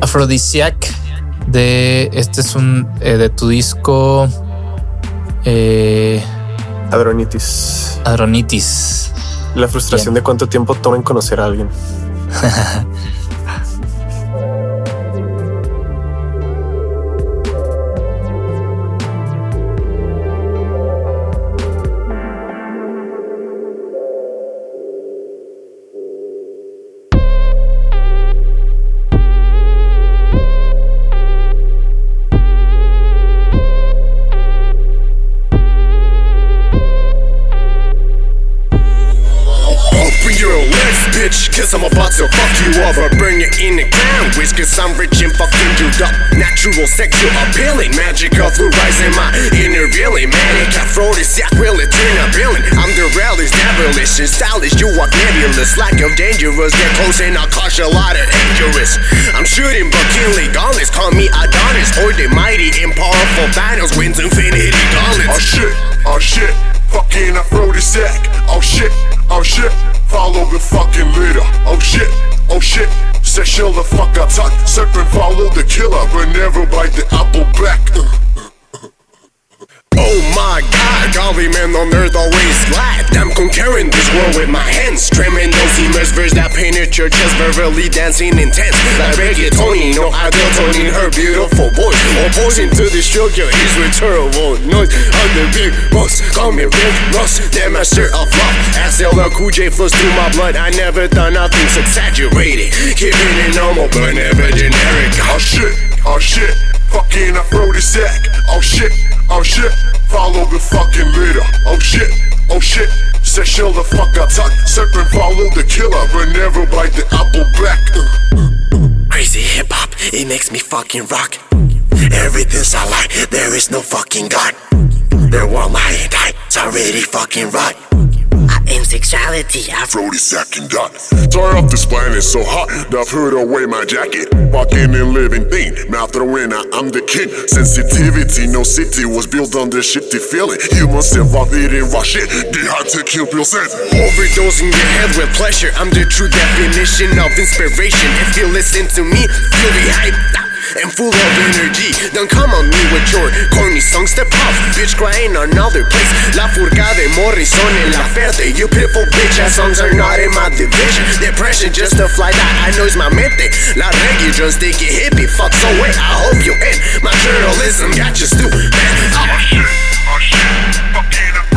Aphrodisiac de este es un eh, de tu disco eh, Adronitis. Adronitis. La frustración de cuánto tiempo toma en conocer a alguien. cause I'm about to fuck you over. burn you in the ground. Which cause I'm rich and fucking you up. Natural sexual appealing, magical through rising my inner villain. Manic aphrodisiac, will it turn a villain? I'm the realest, devilish and stylish. You are nebulous, like I'm dangerous. Get close and I'll cause a lot of dangerous. I'm shooting but killing gauntlets. Call me Adonis, or the mighty and powerful battles wins infinity gauntlets. Oh shit, oh shit, fucking aphrodisiac. Oh shit, oh shit, follow the fucking leader. Oh shit, oh shit, sexual the fuck attack. Serpent follow the killer, but never bite the apple back. Uh. Oh my god, golly man on earth always glad. I'm conquering this world with my hands Trimming those verse that painted your chest Verbally dancing intense Like reggaetoning, no idol toning her beautiful voice Opposing to the structure is with terrible noise. I'm the big boss, call me Rick Ross The master of love As LL Cool J flows through my blood I never thought nothing's exaggerated. Keeping it normal but never generic. Oh shit, oh shit, fucking aphrodisiac. Oh shit, oh shit, follow the fucking leader. Oh shit, oh shit, sexual the fuck attack. Serpent follow the killer, but never bite the apple back. Crazy hip hop, it makes me fucking rock. Everything's a lie, there is no fucking God. The world I die, it's already fucking right. In sexuality. I Aphrodisiac and dot. Turn off this planet so hot that I put away my jacket. Walking and living thing, mouth throwing out, I'm the king. Sensitivity, no city was built on this shitty feeling. Human self off eating raw shit, get hot to kill Bill sense. Overdosing your head with pleasure. I'm the true definition of inspiration. If you listen to me, you'll be hyped up and full of energy. Don't come on me with your corny song. Step off, bitch, crying another place. La furca de Morrison en la verde. You pitiful bitch ass songs are not in my division. Depression just a fly that I know is my mente. La reggae just take it hippie. Fuck so wait, I hope you end. My journalism got you stupid. Oh shit, oh shit, fucking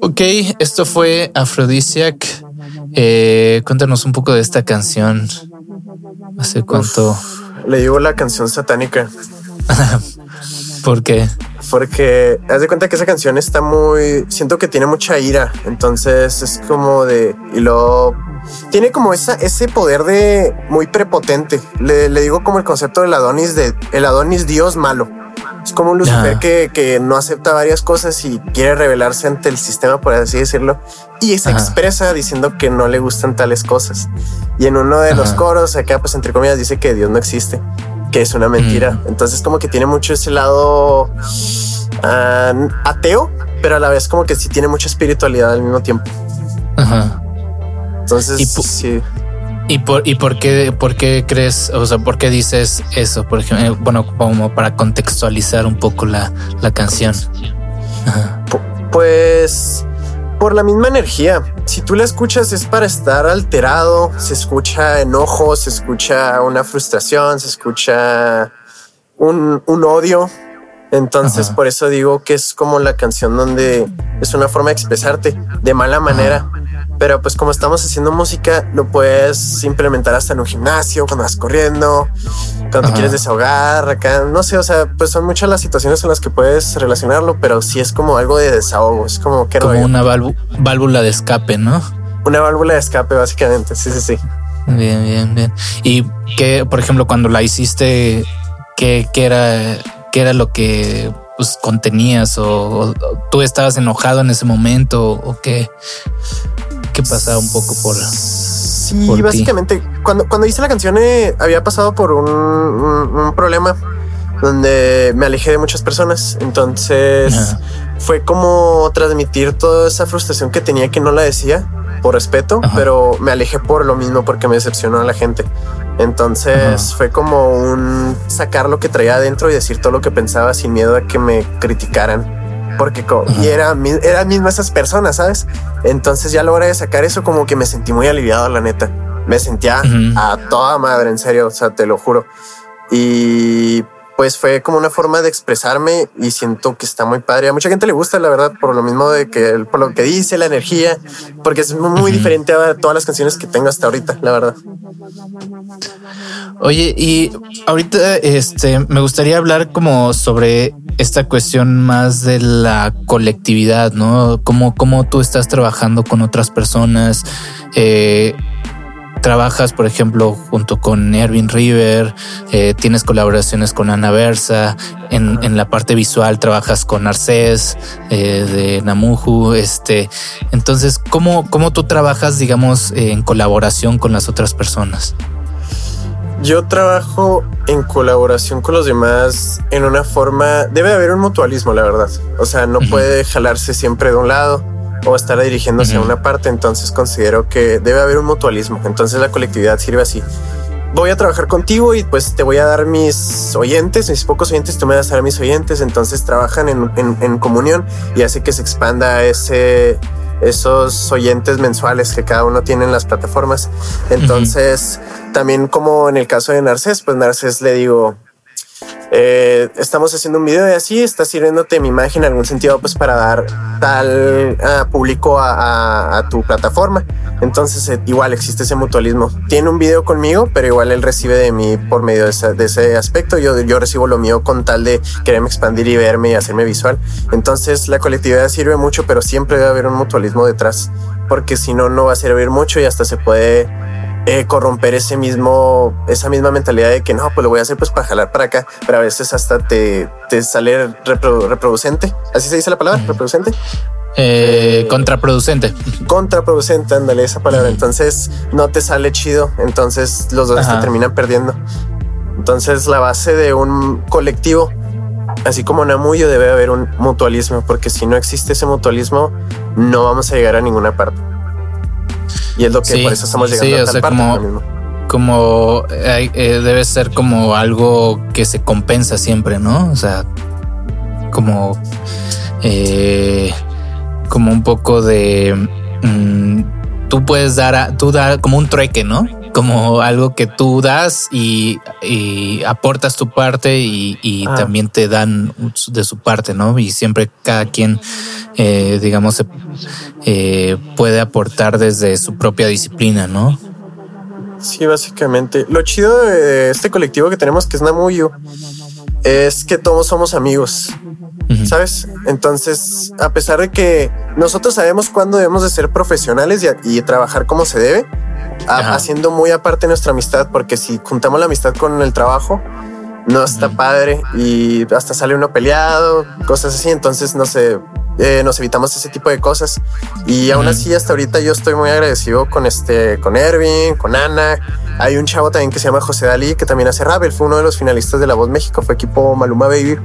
Ok, esto fue Aphrodisiac. Eh, cuéntanos un poco de esta canción. ¿Hace cuánto? Le digo la canción satánica. ¿Por qué? Porque haz de cuenta que esa canción está muy. Siento que tiene mucha ira. Entonces es como de. Y luego. Tiene como esa, ese poder de muy prepotente. Le, le digo como el concepto del Adonis de el Adonis Dios malo. Es como un Lucifer que, que no acepta varias cosas y quiere rebelarse ante el sistema, por así decirlo. Y se Ajá. expresa diciendo que no le gustan tales cosas. Y en uno de los coros, acá, pues entre comillas, dice que Dios no existe, que es una mentira. Mm. Entonces, como que tiene mucho ese lado ah, ateo, pero a la vez como que sí tiene mucha espiritualidad al mismo tiempo. Ajá. Entonces, Y sí. ¿Y por, y por qué, por qué crees, o sea, por qué dices eso? Por ejemplo, eh, bueno, como para contextualizar un poco la, la canción. Pues por la misma energía. Si tú la escuchas es para estar alterado, se escucha enojo, se escucha una frustración, se escucha un, un odio. Entonces Ajá. por eso digo que es como la canción donde es una forma de expresarte de mala manera. Pero pues como estamos haciendo música, lo puedes implementar hasta en un gimnasio, cuando vas corriendo, cuando te quieres desahogar, acá, no sé, o sea, pues son muchas las situaciones en las que puedes relacionarlo, pero sí es como algo de desahogo, es como que Como una válvu- válvula de escape, ¿no? una válvula de escape, básicamente. Sí, sí, sí. Bien, bien, bien. Y que, por ejemplo, cuando la hiciste, ¿qué, qué era, qué era lo que pues, contenías? O, o- tú estabas enojado en ese momento? ¿O qué, qué pasaba un poco por... Sí, por ti. básicamente, cuando, cuando hice la canción eh, había pasado por un, un- un problema donde me alejé de muchas personas. Entonces fue como transmitir toda esa frustración que tenía que no la decía por respeto, Ajá. pero me alejé por lo mismo porque me decepcionó a la gente. Entonces Ajá. fue como un sacar lo que traía adentro y decir todo lo que pensaba sin miedo a que me criticaran. Porque co- y era, mi- eran mismas esas personas, ¿sabes? Entonces ya a la hora de sacar eso como que me sentí muy aliviado, la neta. Me sentía a toda madre, en serio, o sea, te lo juro. Y pues fue como una forma de expresarme y siento que está muy padre. A mucha gente le gusta, la verdad, por lo mismo de que por lo que dice, la energía, porque es muy, muy diferente a todas las canciones que tengo hasta ahorita, la verdad. Oye, y ahorita este me gustaría hablar como sobre esta cuestión más de la colectividad, ¿no? Cómo, cómo tú estás trabajando con otras personas. eh, trabajas, por ejemplo, junto con Erwin River, eh, tienes colaboraciones con Ana Versa, en, en la parte visual trabajas con Arcés eh, de Namuju. Este, entonces, ¿cómo, cómo tú trabajas, digamos, en colaboración con las otras personas? Yo trabajo en colaboración con los demás en una forma, debe haber un mutualismo, la verdad. O sea, no puede jalarse siempre de un lado o estar dirigiéndose a una parte. Entonces considero que debe haber un mutualismo. Entonces la colectividad sirve así. Voy a trabajar contigo y pues te voy a dar mis oyentes, mis pocos oyentes, tú me vas a dar mis oyentes. Entonces trabajan en, en- en comunión y hace que se expanda ese, esos oyentes mensuales que cada uno tiene en las plataformas. Entonces, también como en el caso de Narcés, pues Narcés le digo, eh, estamos haciendo un video y así está sirviéndote mi imagen en algún sentido pues para dar tal ah, público a, tu plataforma. Entonces eh, igual existe ese mutualismo. Tiene un video conmigo pero igual él recibe de mí por medio de de ese aspecto. Yo, yo recibo lo mío con tal de quererme expandir y verme y hacerme visual. Entonces la colectividad sirve mucho pero siempre debe haber un mutualismo detrás porque si no no va a servir mucho y hasta se puede eh, corromper ese mismo, esa misma mentalidad de que no, pues lo voy a hacer pues para jalar para acá, pero a veces hasta te, te sale repro- reproducente. Así se dice la palabra, reproducente. Eh, contraproducente. Contraproducente, ándale esa palabra. Entonces no te sale chido. Entonces los dos Ajá. te terminan perdiendo. Entonces la base de un colectivo, así como Namuyo, debe haber un mutualismo, porque si no existe ese mutualismo, no vamos a llegar a ninguna parte. Y es lo que Sí, por eso estamos sí, llegando o a tal sea, parte. como- mismo. Como eh, eh, debe ser como algo que se compensa siempre, ¿no? O sea, como eh, como un poco de mm, tú puedes dar a, tú dar como un trueque, ¿no? Como algo que tú das y, y aportas tu parte y, y Ah. también te dan de su parte, ¿no? Y siempre cada quien, eh, digamos, se- eh, puede aportar desde su propia disciplina, ¿no? Sí, básicamente. Lo chido de este colectivo que tenemos, que es Namuyu, es que todos somos amigos. ¿sabes? Entonces, a pesar de que nosotros sabemos cuándo debemos de ser profesionales y, y trabajar como se debe, a- haciendo muy aparte nuestra amistad, porque si juntamos la amistad con el trabajo, no está padre y hasta sale uno peleado, cosas así. Entonces, no sé, eh, nos evitamos ese tipo de cosas. Y aún así, hasta ahorita yo estoy muy agradecido con este, con Ervin, con Ana. Hay un chavo también que se llama José Dalí, que también hace rap. Él fue uno de los finalistas de La Voz México, fue equipo Maluma Baby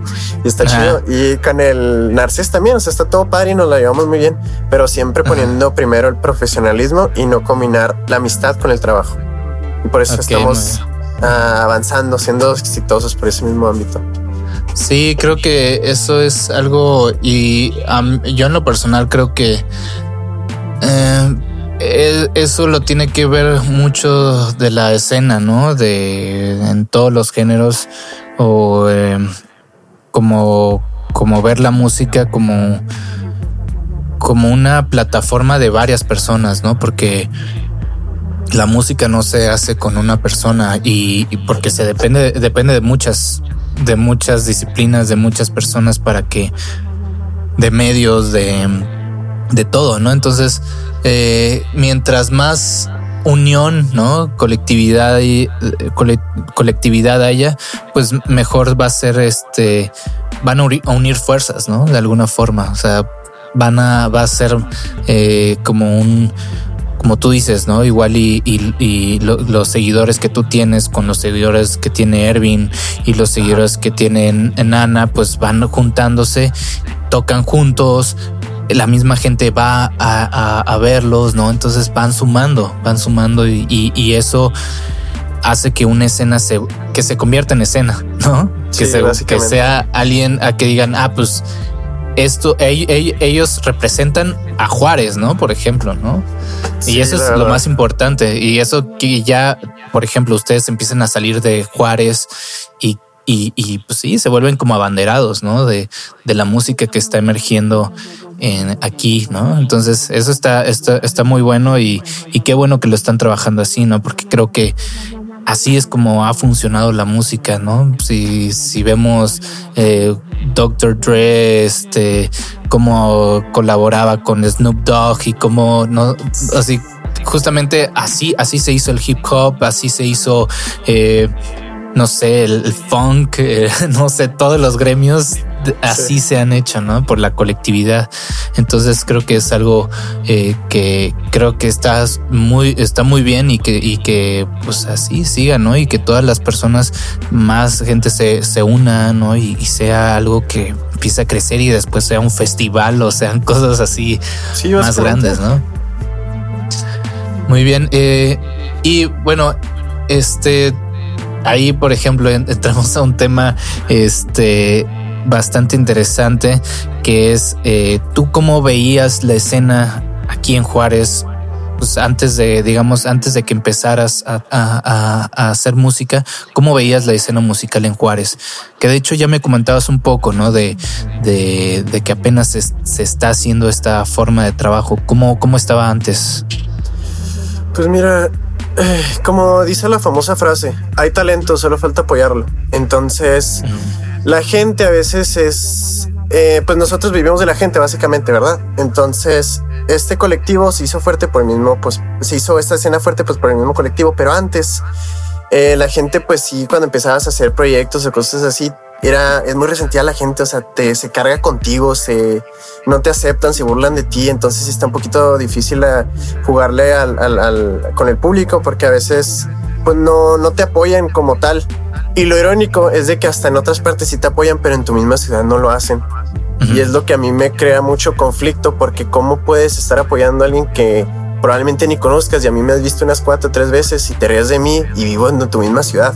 y está Ajá. chido. Y con el Narcés también, o sea, está todo padre y nos la llevamos muy bien, pero siempre poniendo primero el profesionalismo y no combinar la amistad con el trabajo. Y por eso Ok, estamos ah, avanzando, siendo exitosos por ese mismo ámbito. Sí, creo que eso es algo y yo en lo personal creo que eh, eso lo tiene que ver mucho de la escena, ¿no? De en todos los géneros o eh, como como ver la música como como una plataforma de varias personas, ¿no? Porque la música no se hace con una persona y, y porque se depende depende de muchas de muchas disciplinas de muchas personas para que de medios de de todo no entonces eh, mientras más unión no colectividad y eh, cole- colectividad haya pues mejor va a ser este van a uni- a unir fuerzas no de alguna forma o sea van a va a ser eh, como un como tú dices, ¿no? Igual y, y- y lo- los seguidores que tú tienes con los seguidores que tiene Ervin y los seguidores que tienen Nana, pues van juntándose, tocan juntos, la misma gente va a, a- a verlos, ¿no? Entonces van sumando, van sumando y, eso hace que una escena se, que se convierta en escena, ¿no? Sí, que, se- que sea alguien a que digan, ah, pues esto, ell- ell- ellos representan a Juárez, ¿no? Por ejemplo, ¿no? Sí, y eso es lo más importante. Y eso que ya, por ejemplo, ustedes empiezan a salir de Juárez y, y, y, pues sí, se vuelven como abanderados, ¿no? De, de la música que está emergiendo en, aquí, ¿no? Entonces, eso está, está, está muy bueno y, y qué bueno que lo están trabajando así, ¿no? Porque creo que así es como ha funcionado la música, ¿no? Si, si vemos eh, Dr. Dre, este, cómo colaboraba con Snoop Dogg y cómo no, así, justamente así, así se hizo el hip hop, así se hizo, eh, no sé, el, funk, eh, no sé, todos los gremios así se han hecho, ¿no? Por la colectividad. Entonces creo que es algo eh, que creo que está muy, está muy bien y que, y que pues así siga, ¿no? Y que todas las personas, más gente se, se una, ¿no? Y, y sea algo que empiece a crecer y después sea un festival o sean cosas así Sí, más grandes, ¿no? Muy bien. eh, y bueno, este ahí, por ejemplo, en- entramos a un tema este bastante interesante que es eh, tú cómo veías la escena aquí en Juárez, pues antes de, digamos, antes de que empezaras a, a- a- hacer música, ¿cómo veías la escena musical en Juárez? Que de hecho ya me comentabas un poco, ¿no? De, de, de que apenas se, se está haciendo esta forma de trabajo. ¿Cómo, cómo estaba antes? Pues mira, eh, como dice la famosa frase, hay talento, solo falta apoyarlo. Entonces, la gente a veces es, eh, pues nosotros vivimos de la gente básicamente, ¿verdad? Entonces, este colectivo se hizo fuerte por el mismo, pues se hizo esta escena fuerte pues por el mismo colectivo, pero antes eh, la gente pues sí, cuando empezabas a hacer proyectos o cosas así, era, es muy resentida la gente, o sea, te, se carga contigo, se, no te aceptan, se burlan de ti, entonces está un poquito difícil a jugarle al- al- con el público porque a veces pues no, no te apoyan como tal. Y lo irónico es de que hasta en otras partes sí te apoyan, pero en tu misma ciudad no lo hacen. Y es lo que a mí me crea mucho conflicto porque cómo puedes estar apoyando a alguien que probablemente ni conozcas y a mí me has visto unas cuatro o tres veces y te ríes de mí y vivo en tu misma ciudad.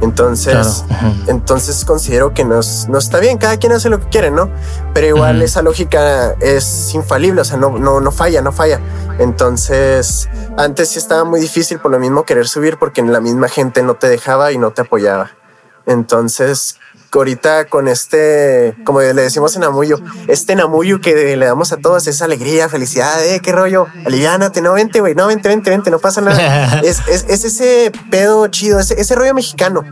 Entonces, Claro, entonces considero que no, es- no está bien, cada quien hace lo que quiere, ¿no? Pero igual esa lógica es infalible, o sea, no, no, no falla, no falla. Entonces, antes sí estaba muy difícil por lo mismo querer subir porque la misma gente no te dejaba y no te apoyaba. Entonces, ahorita con este, como le decimos en Amuyo, este Namuyo que le damos a todos esa alegría, felicidad, eh, qué rollo, aliviánate, no vente, güey, no vente, vente, vente, no pasa nada. es, es, es ese pedo chido, ese, ese rollo mexicano.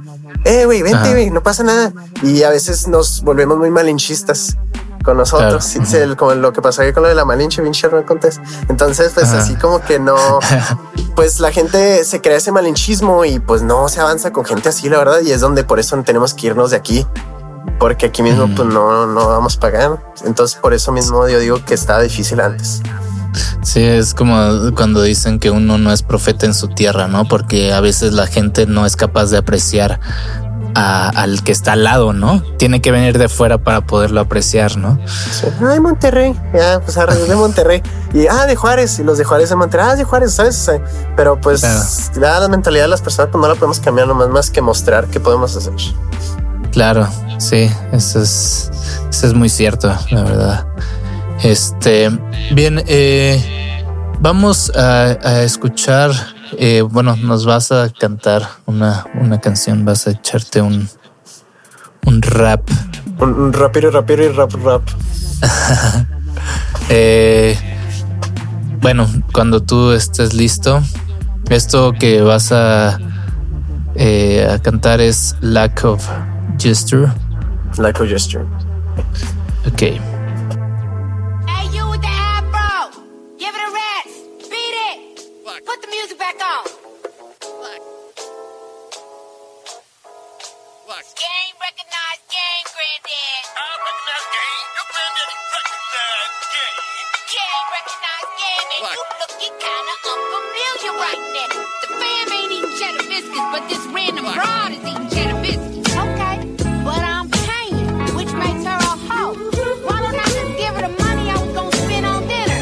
Eh, güey, vente, güey, no pasa nada. Y a veces nos volvemos muy malinchistas con nosotros, Claro. Sí, el- como lo que pasó ahí con lo de la malinche, pinche no contés. Entonces, pues Ajá. así como que no, pues la gente se crea ese malinchismo y pues no se avanza con gente así, la verdad. Y es donde por eso tenemos que irnos de aquí, porque aquí mismo pues no, no vamos a pagar. Entonces, por eso mismo yo digo que estaba difícil antes. Sí, es como cuando dicen que uno no es profeta en su tierra, ¿no? Porque a veces la gente no es capaz de apreciar a- al que está al lado, ¿no? Tiene que venir de fuera para poderlo apreciar, ¿no? Sí. Ay, Monterrey. Ya, pues de Monterrey. Y ah, de Juárez. Y los de Juárez de Monterrey. Ah, de Juárez, ¿sabes? Pero pues Claro. la mentalidad de las personas pues no la podemos cambiar nomás más que mostrar qué podemos hacer. Claro, sí, eso es, eso es muy cierto, la verdad. Este, bien, eh, vamos a, a escuchar, eh, bueno, nos vas a cantar una, una canción, vas a echarte un, un rap. Un, un rapero, rapero y rap, rap. Eh, bueno, cuando tú estés listo, esto que vas a, eh, a cantar es Lack of Gesture. Like a gesture. Ok. Game, granddad. Game recognized game, and you looking kinda unfamiliar right now. The fam ain't eating cheddar biscuits, but this random broad is eating cheddar biscuits. Okay, but I'm paying, which makes her a hoe. Why don't I just give her the money I was gonna spend on dinner,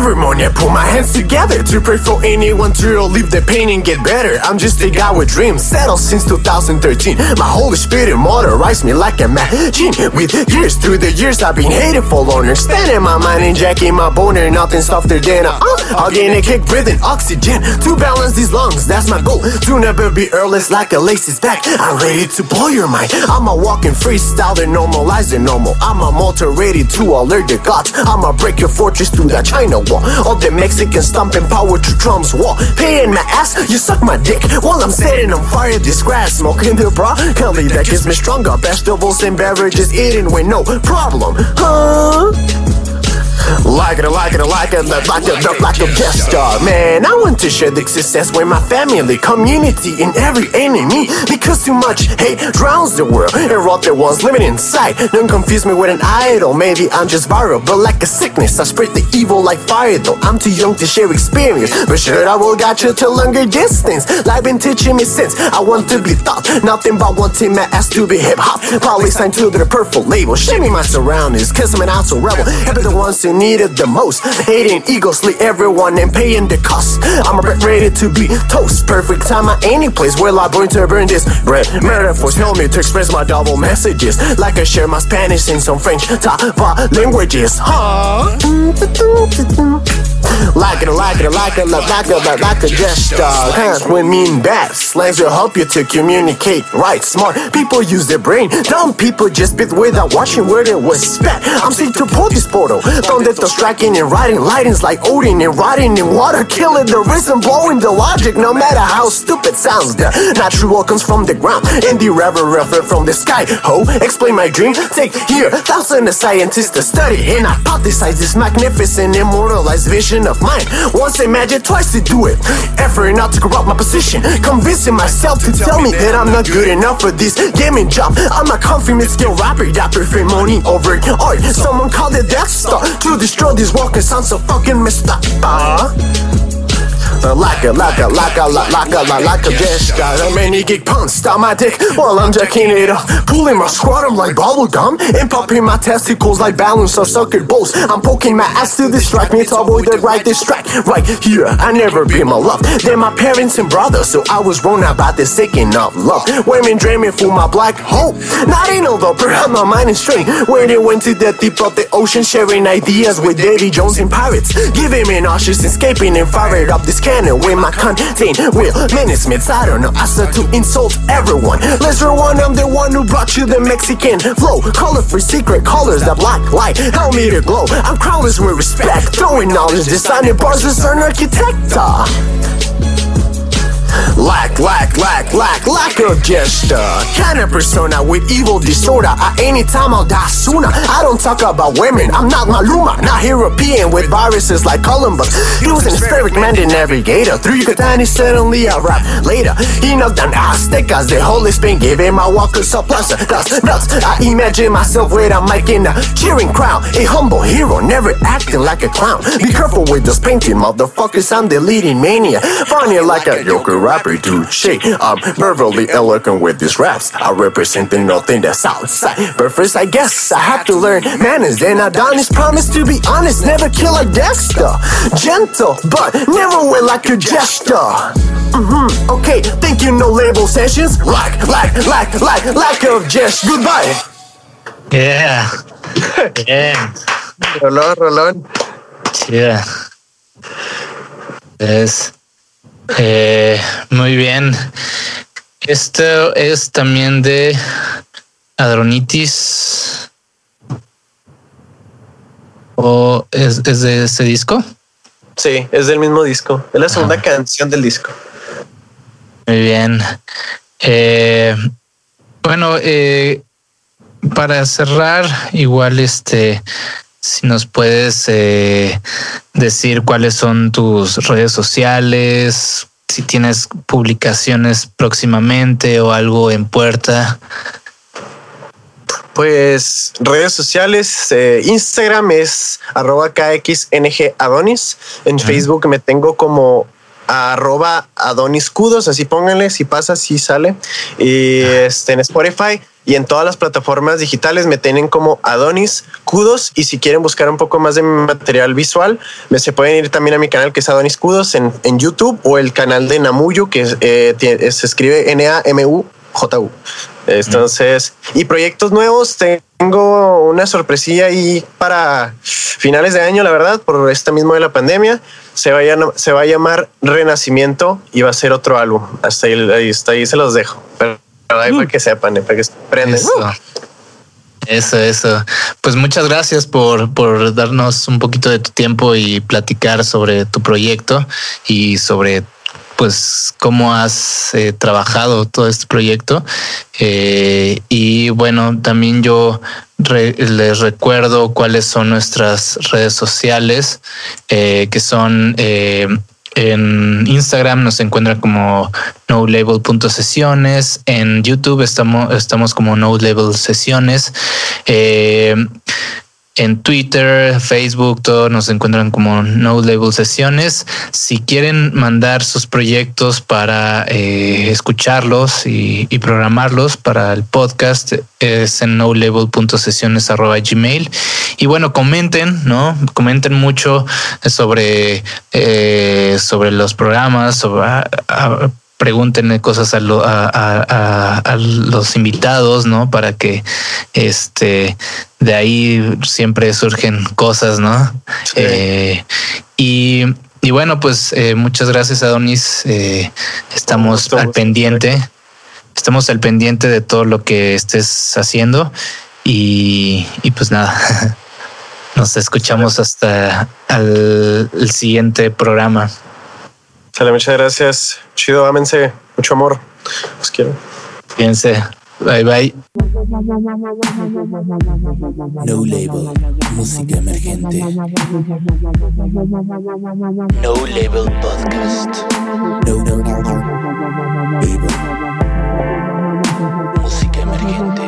morning I put my hands together to pray for anyone to relieve the pain and get better. I'm just a guy with dreams, settled since 2013. My Holy Spirit motorized me like a machine. With years through the years, I've been hated for loner. Spending my mind and jacking my boner, nothing softer than a uh, I'll gain a kick, breathing oxygen to balance these lungs. That's my goal. To never be earless like a lace's back. I'm ready to blow your mind. I'm a walking freestyle and normalize the normal. I'm a motor ready to alert the gods. I'ma break your fortress through that China All the Mexicans stomping power to drums wall. Paying my ass, you suck my dick while I'm setting on fire this grass. Smoking the bra, Kelly that gets me stronger. Vegetables and beverages eating with no problem. Huh? Like it, like it, like it, like it, like it, like a guest star. Man, I want to share the success with my family, community, and every enemy. Because too much hate drowns the world and rot the ones living inside. Don't confuse me with an idol. Maybe I'm just viral, but like a sickness, I spread the evil like fire. Though I'm too young to share experience, but sure I will got you to longer distance. Life been teaching me since I want to be thought. Nothing but wanting my ass to be hip hop. Probably signed to the purple label. Shaming my surroundings, cause I'm an outside rebel. Happy the ones need it the most. Hating egosly everyone and paying the cost. I'm ready to be toast. Perfect time at any place where I burn to burn this bread. Metaphors help me to express my double messages. Like I share my Spanish and some French top languages. Huh? Like it, like it, like it, like it, like it, like, like a gesture. Hands when mean bad. Slangs will help you to communicate right. Smart people use their brain. Dumb people just spit without watching where they was spat. I'm sick to pull this portal. Thunder the striking and riding. Lightings like Odin and rotting in water. Killing the rhythm, blowing the logic. No matter how stupid sounds, the natural comes from the ground. And the river from the sky. Ho, explain my dream. Take here, thousand of scientists to study and hypothesize this magnificent, immortalized vision of mine. Once imagine, twice to do it. Effort not to corrupt my position. Convincing myself to tell me that I'm not good enough for this gaming job. I'm a confident skill rapper, rapper for money over art. Someone called it Death Star to destroy this walking sound so fucking messed up. Uh. Like a, like a, like a, like like a, like like a gesture. A many geek punch stop my dick while I'm jacking it up. Pulling my scrotum like bubble gum and popping my testicles like balloons of sucker balls. I'm poking my ass to distract me to avoid the right distract. Right here, I never been my love. They're my parents and brothers, so I was wrong about the seeking of love. Women dreaming for my black hole. Not in all though, perhaps my mind is straight. Where they went to the deep of the ocean, sharing ideas with Daddy Jones and pirates. Giving me nauseous, escaping and fired up this with my contain will minutes I don't know. I to insult everyone. Let's rewind. I'm the one who brought you the Mexican flow. Color for secret colors, that black light help me to glow. I'm crowdless with respect, throwing knowledge, designing bars as an architect. Lack, lack, lack, lack, lack of gesture. Kind of persona with evil disorder. At any time I'll die sooner. I don't talk about women. I'm not Maluma, not European with viruses like Columbus. An hysteric man, the navigator. Through Yucatan, he suddenly I rap later. He knocked down the Aztecas, the Holy Spain giving my walkers a plus. That's nuts. I imagine myself with a mic in a cheering crowd. A humble hero, never acting like a clown. Be careful with this painting, motherfuckers. I'm the leading mania. Funny like a yoker rapper, dude. Shit, I'm perfectly eloquent with these raps. I represent the nothing that's outside. But first, I guess I have to learn manners. Then Adonis promised to be honest, never kill a Dexter. Gentle, but never will like a gesture. Mm-hmm. Okay, thank you, no label sessions. Like, like, like, like, lack of jest. Goodbye. Yeah. Bien. Rolón, rolón. Yeah. Es eh, muy bien. Esto es también de Adronitis. ¿O es, es de ese disco? Sí, es del mismo disco. Es la segunda canción del disco. Muy bien. Eh, bueno, eh, para cerrar, igual este, si nos puedes eh, decir cuáles son tus redes sociales, si tienes publicaciones próximamente o algo en puerta. Pues redes sociales, eh, Instagram es arroba KXNG Adonis. En Facebook me tengo como arroba Adonis Kudos, así pónganle, si pasa, si sale. Y este, en Spotify y en todas las plataformas digitales me tienen como Adonis Kudos. Y si quieren buscar un poco más de material visual, me se pueden ir también a mi canal que es Adonis Kudos en, en YouTube o el canal de Namuyu que eh, se escribe N-A-M-U-J-U. Entonces, y proyectos nuevos, tengo una sorpresilla ahí para finales de año, la verdad, por esta mismo de la pandemia. Se va a, se va a llamar Renacimiento y va a ser otro álbum. Hasta ahí, hasta ahí se los dejo. Pero, pero ahí para que sepan, eh, para que se prenden. Eso. Eso, eso. Pues muchas gracias por, por darnos un poquito de tu tiempo y platicar sobre tu proyecto y sobre pues cómo has eh, trabajado todo este proyecto. Eh, y bueno, también yo les recuerdo cuáles son nuestras redes sociales, eh, que son en Instagram nos encuentran como no label.sesiones. En YouTube estamos, estamos como no label sesiones. Eh, en Twitter, Facebook, todos nos encuentran como No Label Sesiones. Si quieren mandar sus proyectos para eh, escucharlos y, programarlos para el podcast, es en nolabel.sesiones.gmail. Y bueno, comenten, ¿no? Comenten mucho sobre, eh, sobre los programas, sobre, a- a- pregúntenle cosas a, lo- a- a- a- a los invitados, ¿no? Para que este de ahí siempre surgen cosas, ¿no? Eh, y, y bueno, pues eh, muchas gracias, Adonis. Eh, estamos gusto, al gusto. pendiente. Estamos al pendiente de todo lo que estés haciendo. Y, y pues nada. Nos escuchamos hasta el siguiente programa. Sale, muchas gracias. Chido, ámense. Mucho amor. Los quiero. Fíjense. Bye bye. No Label, música emergente. No Label Podcast. No, no, no, no. Label. Música emergente.